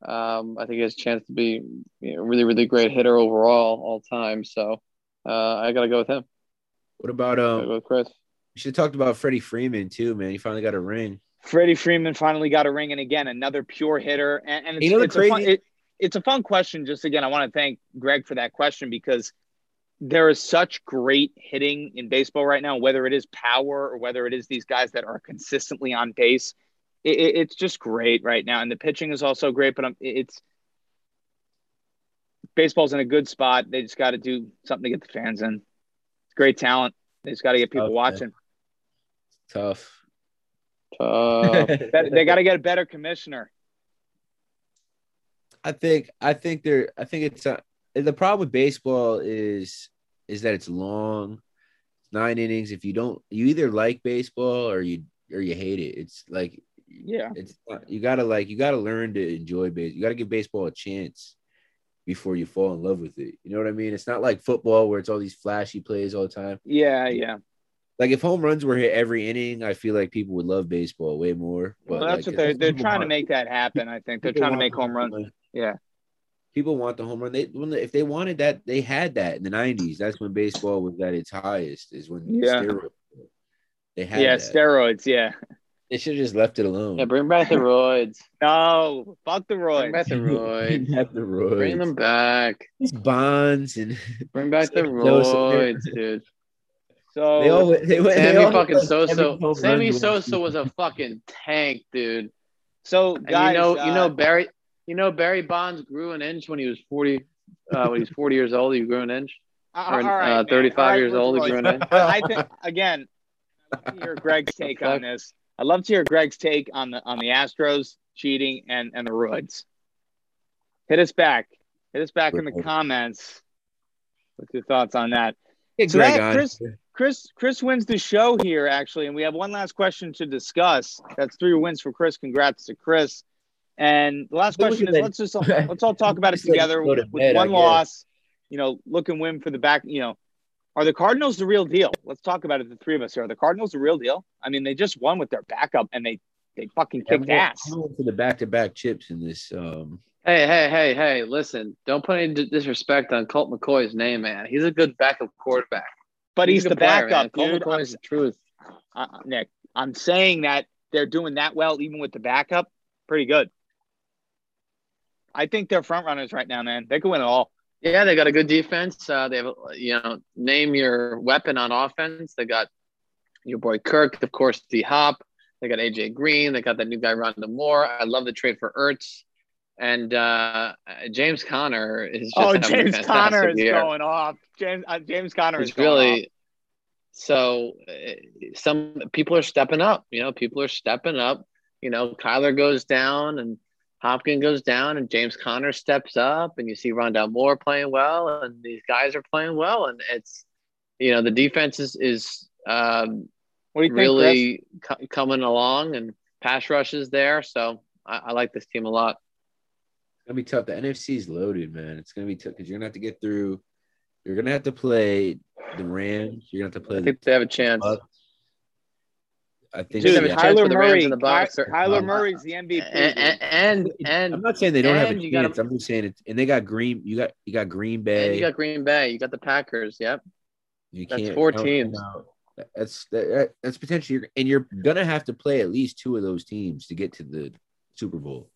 Speaker 2: Um, I think he has a chance to be you know, really, really great hitter overall, all time. So uh, I got to go with him.
Speaker 3: what about um?
Speaker 2: go with Chris.
Speaker 3: We should have talked about Freddie Freeman too, man. He finally got a ring.
Speaker 1: Freddie Freeman finally got a ring, and again, another pure hitter. And, and it's,
Speaker 3: You know
Speaker 1: it's, a fun, it, it's a fun question. Just again, I want to thank Greg for that question because there is such great hitting in baseball right now, whether it is power or whether it is these guys that are consistently on base. It, it- it's just great right now, and the pitching is also great. But I'm, it's baseball's in a good spot. They just got to do something to get the fans in. It's great talent. They just got to get people
Speaker 3: Tough,
Speaker 1: watching.
Speaker 3: Tough.
Speaker 2: Uh,
Speaker 1: They got to get a better commissioner.
Speaker 3: I think I think they're I think it's uh, the problem with baseball is is that it's long, nine innings. If you don't, you either like baseball or you or you hate it. It's like
Speaker 1: Yeah.
Speaker 3: it's you gotta like you gotta learn to enjoy base. You gotta give baseball a chance before you fall in love with it. You know what I mean? It's not like football where it's all these flashy plays all the time.
Speaker 1: Yeah, yeah.
Speaker 3: Like if home runs were hit every inning, I feel like people would love baseball way more. But
Speaker 1: Well, that's
Speaker 3: like,
Speaker 1: what they're they're
Speaker 3: people
Speaker 1: trying to make that happen. I think they're trying to make home runs.
Speaker 3: run.
Speaker 1: Yeah.
Speaker 3: people want the home run. They when they, if they wanted that, they had that in the '90s. That's when baseball was at its highest. Is when
Speaker 1: Yeah.
Speaker 3: steroids. They had
Speaker 1: Yeah,
Speaker 3: that.
Speaker 1: steroids. Yeah.
Speaker 3: they should have just left it alone.
Speaker 2: yeah, bring back the roids.
Speaker 1: No, fuck the roids.
Speaker 2: Bring back
Speaker 1: roids.
Speaker 2: the roids.
Speaker 3: Have the roids.
Speaker 2: Bring them back.
Speaker 3: These bonds and
Speaker 2: Bring back the roids, dude.
Speaker 1: So
Speaker 3: they all they, went- they
Speaker 2: Sammy
Speaker 3: all
Speaker 2: fucking
Speaker 3: went every
Speaker 2: Sosa.
Speaker 3: home
Speaker 2: Sammy
Speaker 3: run
Speaker 2: Sosa was a fucking tank, dude.
Speaker 1: so
Speaker 2: And
Speaker 1: guys,
Speaker 2: you know, you know
Speaker 1: uh,
Speaker 2: Barry, you know Barry Bonds grew an inch when he was forty. Uh, when he's forty years old, he grew an inch.
Speaker 1: uh,
Speaker 2: Or
Speaker 1: all right,
Speaker 2: uh, thirty-five
Speaker 1: All right,
Speaker 2: years old, he grew an inch.
Speaker 1: But I think again, I'd love to hear Greg's take on this. I'd love to hear Greg's take on the on the Astros cheating and and the roids. Hit us back. Hit us back in the comments. What's your thoughts on that?
Speaker 3: Get
Speaker 1: So
Speaker 3: Greg
Speaker 1: that- Chris- Chris Chris wins the show here actually, and we have one last question to discuss. That's three wins for Chris. Congrats to Chris. And the last question is
Speaker 3: let-
Speaker 1: let's just let's all talk about it
Speaker 3: Just let it
Speaker 1: together
Speaker 3: to
Speaker 1: with
Speaker 3: bed, I
Speaker 1: one loss. You know, look and win for the back. You know, are the Cardinals the real deal? Let's talk about it. The three of us here. Are the Cardinals the real deal? I mean, they just won with their backup, and they they fucking
Speaker 3: I'm
Speaker 1: kicked
Speaker 3: going-
Speaker 1: ass.
Speaker 3: I'm going for the back-to-back chips in this. Um,
Speaker 2: Hey, hey, hey, hey! Listen, don't put any disrespect on Colt McCoy's name, man. He's a good backup quarterback.
Speaker 1: But he's,
Speaker 2: a
Speaker 1: the
Speaker 2: player,
Speaker 1: backup,
Speaker 2: man.
Speaker 1: dude.
Speaker 2: The truth.
Speaker 1: uh, Nick, I'm saying that they're doing that well even with the backup. Pretty good. I think they're front runners right now, man. They could win it all.
Speaker 2: Yeah, they got a good defense. Uh, they have, you know, name your weapon on offense. They got your boy Kirk, of course, D Hop. They got AJ Green. They got that new guy Rondale Moore. I love the trade for Ertz. And uh, James Conner is just
Speaker 1: Oh, James
Speaker 2: fantastic
Speaker 1: Conner is
Speaker 2: year.
Speaker 1: going off. James uh, James Conner is
Speaker 2: It's
Speaker 1: going
Speaker 2: really
Speaker 1: off.
Speaker 2: so. uh, Some people are stepping up. You know, people are stepping up. You know, Kyler goes down and Hopkins goes down, and James Conner steps up, and you see Rondale Moore playing well, and these guys are playing well, and it's you know the defense is is um,
Speaker 1: What do you
Speaker 2: really co- coming along, and pass rushes there. So I, I like this team a lot.
Speaker 3: It's gonna be tough. The NFC is loaded, man. It's gonna be tough because you're gonna have to get through. You're gonna have to play the Rams. You're gonna have to play.
Speaker 2: I think they have a chance.
Speaker 3: Bucks. I think
Speaker 1: Dude,
Speaker 3: yeah.
Speaker 2: chance
Speaker 1: Kyler
Speaker 2: for the Rams
Speaker 1: Murray.
Speaker 2: and the Bucks
Speaker 1: Ky-
Speaker 2: or-
Speaker 1: Kyler
Speaker 3: Um,
Speaker 1: Murray's the MVP.
Speaker 2: And and and, and,
Speaker 3: I'm not saying they don't have a
Speaker 2: and you gotta-
Speaker 3: chance. I'm just saying it. And they got Green. You got you got Green
Speaker 2: and
Speaker 3: Bay.
Speaker 2: you got Green Bay. You got the Packers. Yep.
Speaker 3: You
Speaker 2: That's
Speaker 3: can't
Speaker 2: four teams.
Speaker 3: That's that, that's potentially, and you're gonna have to play at least two of those teams to get to the Super Bowl.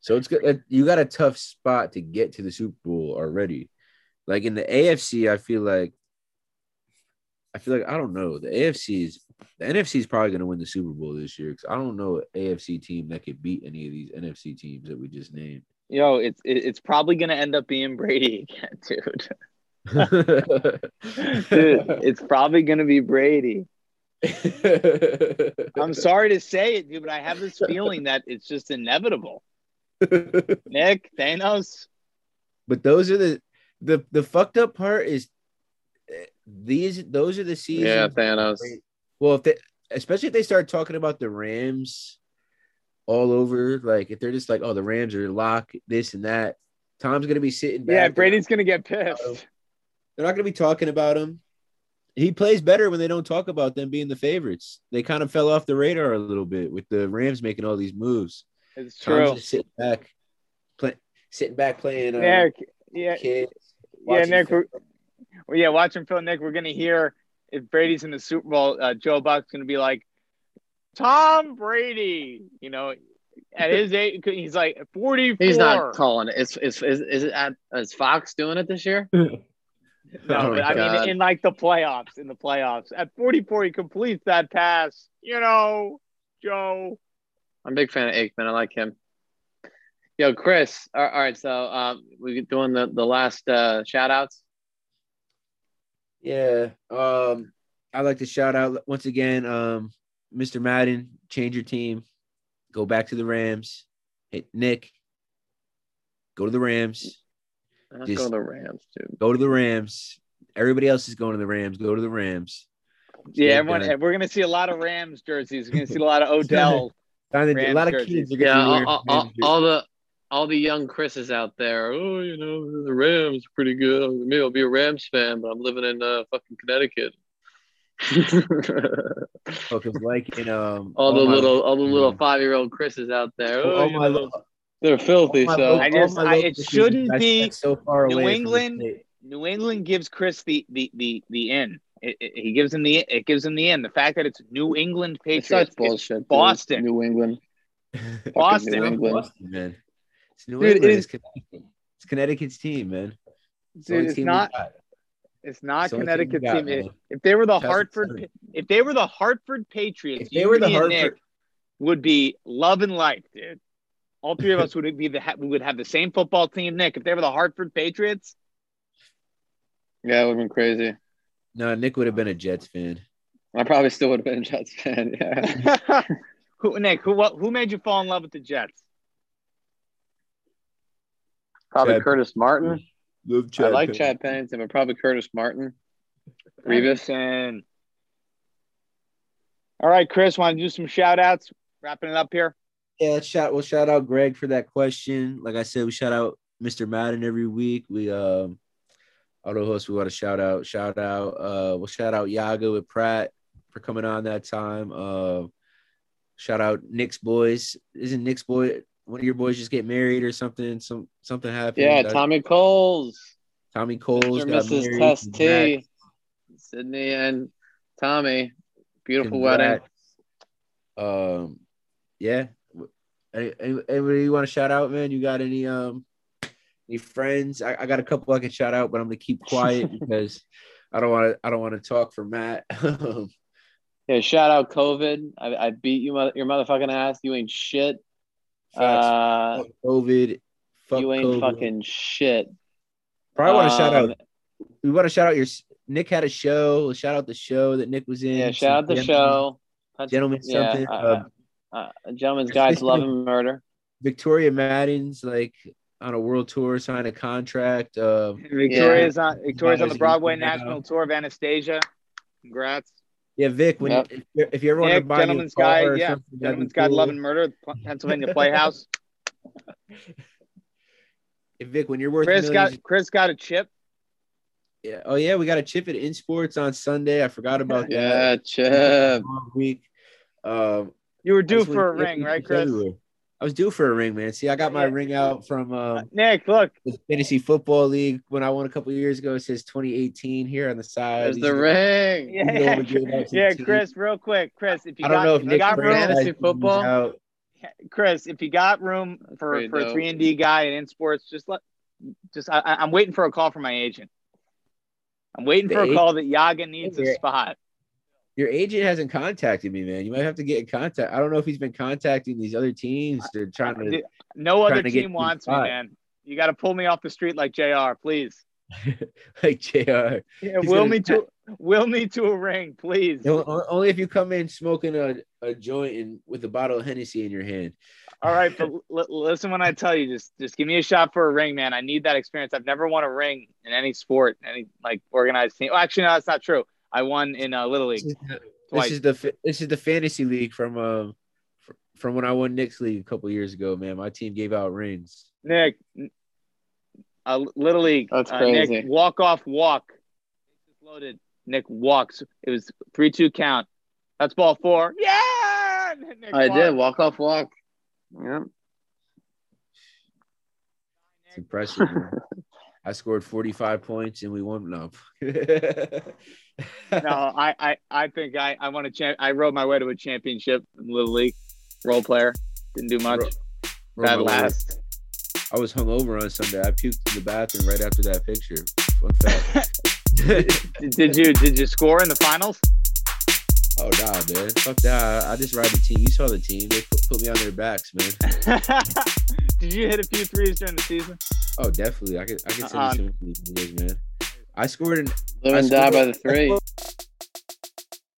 Speaker 3: So it's good. You got a tough spot to get to the Super Bowl already. Like in the AFC, I feel like, I feel like I don't know. The AFC is the NFC is probably gonna win the Super Bowl this year because I don't know an AFC team that could beat any of these NFC teams that we just named.
Speaker 1: Yo, it's it's probably gonna end up being Brady again, dude. Dude, it's probably gonna be Brady. I'm sorry to say it, dude, but I have this feeling that it's just inevitable. Nick, Thanos.
Speaker 3: But those are the the the fucked up part is eh, these those are the seasons.
Speaker 2: Yeah, Thanos.
Speaker 3: Well, if they especially if they start talking about the Rams all over, like if they're just like, oh, the Rams are lock this and that. Tom's gonna be sitting back.
Speaker 1: Yeah, Brady's gonna get pissed.
Speaker 3: They're not gonna be talking about him. He plays better when they don't talk about them being the favorites. They kind of fell off the radar a little bit with the Rams making all these moves.
Speaker 1: It's
Speaker 3: Tom's
Speaker 1: true.
Speaker 3: just sitting back, play, sitting back playing. Uh,
Speaker 1: Nick, yeah,
Speaker 3: kids,
Speaker 1: yeah, Nick. We're, well, yeah, watching Phil, Nick. We're gonna hear if Brady's in the Super Bowl. Uh, Joe Buck's gonna be like, Tom Brady. You know, at his age, he's like 44.
Speaker 2: He's not calling it. Is is is, is it at, is Fox doing it this year?
Speaker 1: No,
Speaker 3: Oh,
Speaker 1: but I
Speaker 2: God.
Speaker 1: mean, in like the playoffs, in the playoffs, at 44, he completes that pass. You know, Joe.
Speaker 2: I'm a big fan of Aikman. I like him. Yo, Chris. All all right, so um, we doing the the last uh, shout outs.
Speaker 3: Yeah. Um, I'd like to shout out once again, um, Mr. Madden, change your team, go back to the Rams. Hey, Nick, go to the Rams.
Speaker 2: Let's
Speaker 3: Just-
Speaker 2: go to the Rams, dude.
Speaker 3: Go to the Rams. Everybody else is going to the Rams. Go to the Rams.
Speaker 1: Yeah, everyone. We're gonna see a lot of Rams jerseys. We're gonna see a lot of Odell.
Speaker 3: Time a lot of
Speaker 1: jerseys.
Speaker 3: kids are
Speaker 2: Yeah,
Speaker 3: going to
Speaker 2: all, all, all, all the all the young Chris's out there. Oh, you know the Rams are pretty good. Maybe I'll be a Rams fan, but I'm living in uh, fucking Connecticut.
Speaker 3: because like in um
Speaker 2: all the
Speaker 3: my-
Speaker 2: little all the little
Speaker 3: Mhm.
Speaker 2: five year old Chris's out there. Oh,
Speaker 3: all my
Speaker 2: know,
Speaker 3: lo-
Speaker 2: they're filthy.
Speaker 3: all
Speaker 2: So
Speaker 3: lo-
Speaker 1: I
Speaker 3: all
Speaker 1: just- I- it shouldn't be
Speaker 3: so far
Speaker 1: New
Speaker 3: away
Speaker 1: England- New England gives Chris the the the the in. It, it- he gives him the it gives him the in. The fact that it's New England Patriots.
Speaker 2: such bullshit. dude.
Speaker 1: Boston.
Speaker 2: New England,
Speaker 1: Boston.
Speaker 2: New England.
Speaker 3: Boston, man. It's New
Speaker 1: Dude,
Speaker 3: England.
Speaker 1: is-
Speaker 3: It's Connecticut. It's Connecticut's team, man. It's
Speaker 1: Dude, it's
Speaker 3: team
Speaker 1: not. It's not
Speaker 3: It's the only team
Speaker 1: Connecticut
Speaker 3: got,
Speaker 1: team. If- If they were the
Speaker 3: 2007.
Speaker 1: Hartford, if they were the Hartford Patriots,
Speaker 3: If they were the
Speaker 1: you, me, and
Speaker 3: Hartford-
Speaker 1: Nick would be love and life, dude. All three of us would be the we would have the same football team, Nick. If they were the Hartford Patriots,
Speaker 2: Yeah, it would have been crazy.
Speaker 3: No, Nick would have been a Jets fan.
Speaker 2: I probably still would have been a Jets fan. Yeah.
Speaker 1: who Nick? Who what? Who made you fall in love with the Jets?
Speaker 2: Probably
Speaker 3: Chad-
Speaker 2: Curtis Martin.
Speaker 3: Love
Speaker 2: I like Chad Pennington, but probably Curtis Martin. Revis.
Speaker 1: and All right, Chris, want to do some shout outs? Wrapping it up here.
Speaker 3: Yeah, shout. We'll shout out Greg for that question. Like I said, we shout out Mr. Madden every week. We um, auto host. We want to shout out. Shout out. Uh, we'll shout out Yaga with Pratt for coming on that time. Uh, shout out Nick's boys. Isn't Nick's boy one of your boys just get married or something? Some something happened.
Speaker 2: Yeah,
Speaker 3: That-
Speaker 2: Tommy Coles.
Speaker 3: Tommy Coles
Speaker 2: Mr.
Speaker 3: got
Speaker 2: Mrs.
Speaker 3: married.
Speaker 2: T. Sydney and Tommy. Beautiful wedding.
Speaker 3: Congrats. Um, yeah. Any, any- anybody you want to shout out, man? You got any um any friends? I, I got a couple I can shout out, but I'm gonna keep quiet because I don't want to. I don't want to talk for Matt.
Speaker 2: Yeah, shout out COVID. I, I beat you, mother, your motherfucking ass. You ain't shit.
Speaker 3: Facts.
Speaker 2: Uh,
Speaker 3: Fuck COVID. Fuck
Speaker 2: you ain't
Speaker 3: COVID.
Speaker 2: fucking shit.
Speaker 3: Probably want to shout
Speaker 2: Um,
Speaker 3: out. We want to shout out your Nick had a show. Shout out the show that Nick was in.
Speaker 2: Yeah, shout out the
Speaker 3: Some
Speaker 2: show. That's-
Speaker 3: Gentlemen,
Speaker 2: yeah,
Speaker 3: something.
Speaker 2: uh,
Speaker 3: uh,
Speaker 2: uh, Gentleman's Guide to Love and Murder.
Speaker 3: Victoria Madden's like on a world tour, signed a contract. Uh,
Speaker 1: Victoria's on Victoria's on the Broadway national tour of Anastasia. Congrats.
Speaker 3: Yeah, Vic. When
Speaker 2: Yep.
Speaker 3: if, you- if you ever want to
Speaker 1: Nick,
Speaker 3: buy me a
Speaker 1: Gentleman's
Speaker 3: car
Speaker 1: Guide,
Speaker 3: or
Speaker 1: yeah.
Speaker 3: something, that'd be
Speaker 1: Gentleman's Guide,
Speaker 3: cool.
Speaker 1: Love and Murder, Pennsylvania Playhouse.
Speaker 3: Hey, Vic, when you're worth
Speaker 1: Chris
Speaker 3: millions,
Speaker 1: got Chris got a chip.
Speaker 3: yeah. Oh yeah, we got a chip at In Sports on Sunday. I forgot about
Speaker 2: Yeah,
Speaker 3: that.
Speaker 2: Chip.
Speaker 3: Long week. Um,
Speaker 1: You were due for a ring, right, Chris?
Speaker 3: everywhere. I was due for a ring, man. See, I got my
Speaker 1: Yeah.
Speaker 3: ring out from um,
Speaker 1: Nick, look,
Speaker 3: the fantasy football league when I won a couple years ago. It says 2018 here on the side.
Speaker 2: There's
Speaker 3: These
Speaker 2: the ring.
Speaker 1: yeah, yeah,
Speaker 3: wanna give it out to the
Speaker 1: yeah. Chris, real quick, Chris, if you
Speaker 3: I don't
Speaker 1: got,
Speaker 3: know if
Speaker 1: if
Speaker 3: Nick
Speaker 1: got room,
Speaker 2: Fantasy football?
Speaker 3: out.
Speaker 1: Chris, if you got room for
Speaker 2: Pretty
Speaker 1: for a
Speaker 2: dope.
Speaker 1: three and D guy in sports, just let, just I, I- I'm waiting for a call from my agent. I'm waiting
Speaker 3: The
Speaker 1: for a
Speaker 3: agent-
Speaker 1: call that Yaga needs a spot.
Speaker 3: Your agent hasn't contacted me, man. You might have to get in contact. I don't know if he's been contacting these other teams. They're trying to
Speaker 1: No other
Speaker 3: to
Speaker 1: team wants me, man. You got to pull me off the street like Jr. Please.
Speaker 3: like Jr.
Speaker 1: Yeah,
Speaker 3: He's
Speaker 1: will me to will me to a ring, please.
Speaker 3: Only if you come in smoking a, a joint and with a bottle of Hennessy in your hand.
Speaker 1: All right, but l- listen when I tell you, just just give me a shot for a ring, man. I need that experience. I've never won a ring in any sport, any like organized team. Well, actually, no, that's not true. I won in uh, Little League.
Speaker 3: This is the- this is the this is the fantasy league from um fr- from when I won Nick's league a couple years ago. Man, my team gave out rings.
Speaker 1: Nick, uh, Little League.
Speaker 2: That's
Speaker 1: uh,
Speaker 2: crazy.
Speaker 1: Nick, walk off, walk. Loaded. Nick walks. It was three two count. That's ball four. Yeah. Nick
Speaker 2: I
Speaker 1: walked.
Speaker 2: did walk off walk. Yeah.
Speaker 3: It's impressive. man. I scored 45 points and we won. No.
Speaker 1: No, I, I, I think I, I won a champ. I rode my way to a championship in Little League. Role player. Didn't do much.
Speaker 3: Rode
Speaker 1: Bad
Speaker 3: my way.
Speaker 1: last.
Speaker 3: I was hungover on Sunday. I puked in the bathroom right after that picture. Fun fact.
Speaker 1: Did, did you did you score in the finals?
Speaker 3: oh nah, man. Fuck that. I just ride the team. You saw the team. They put, put me on their backs, man.
Speaker 1: did you hit a few threes during the season?
Speaker 3: Oh, definitely. I could I could send
Speaker 1: Uh-uh.
Speaker 3: you some videos, man. I scored in
Speaker 2: Live and die by the three.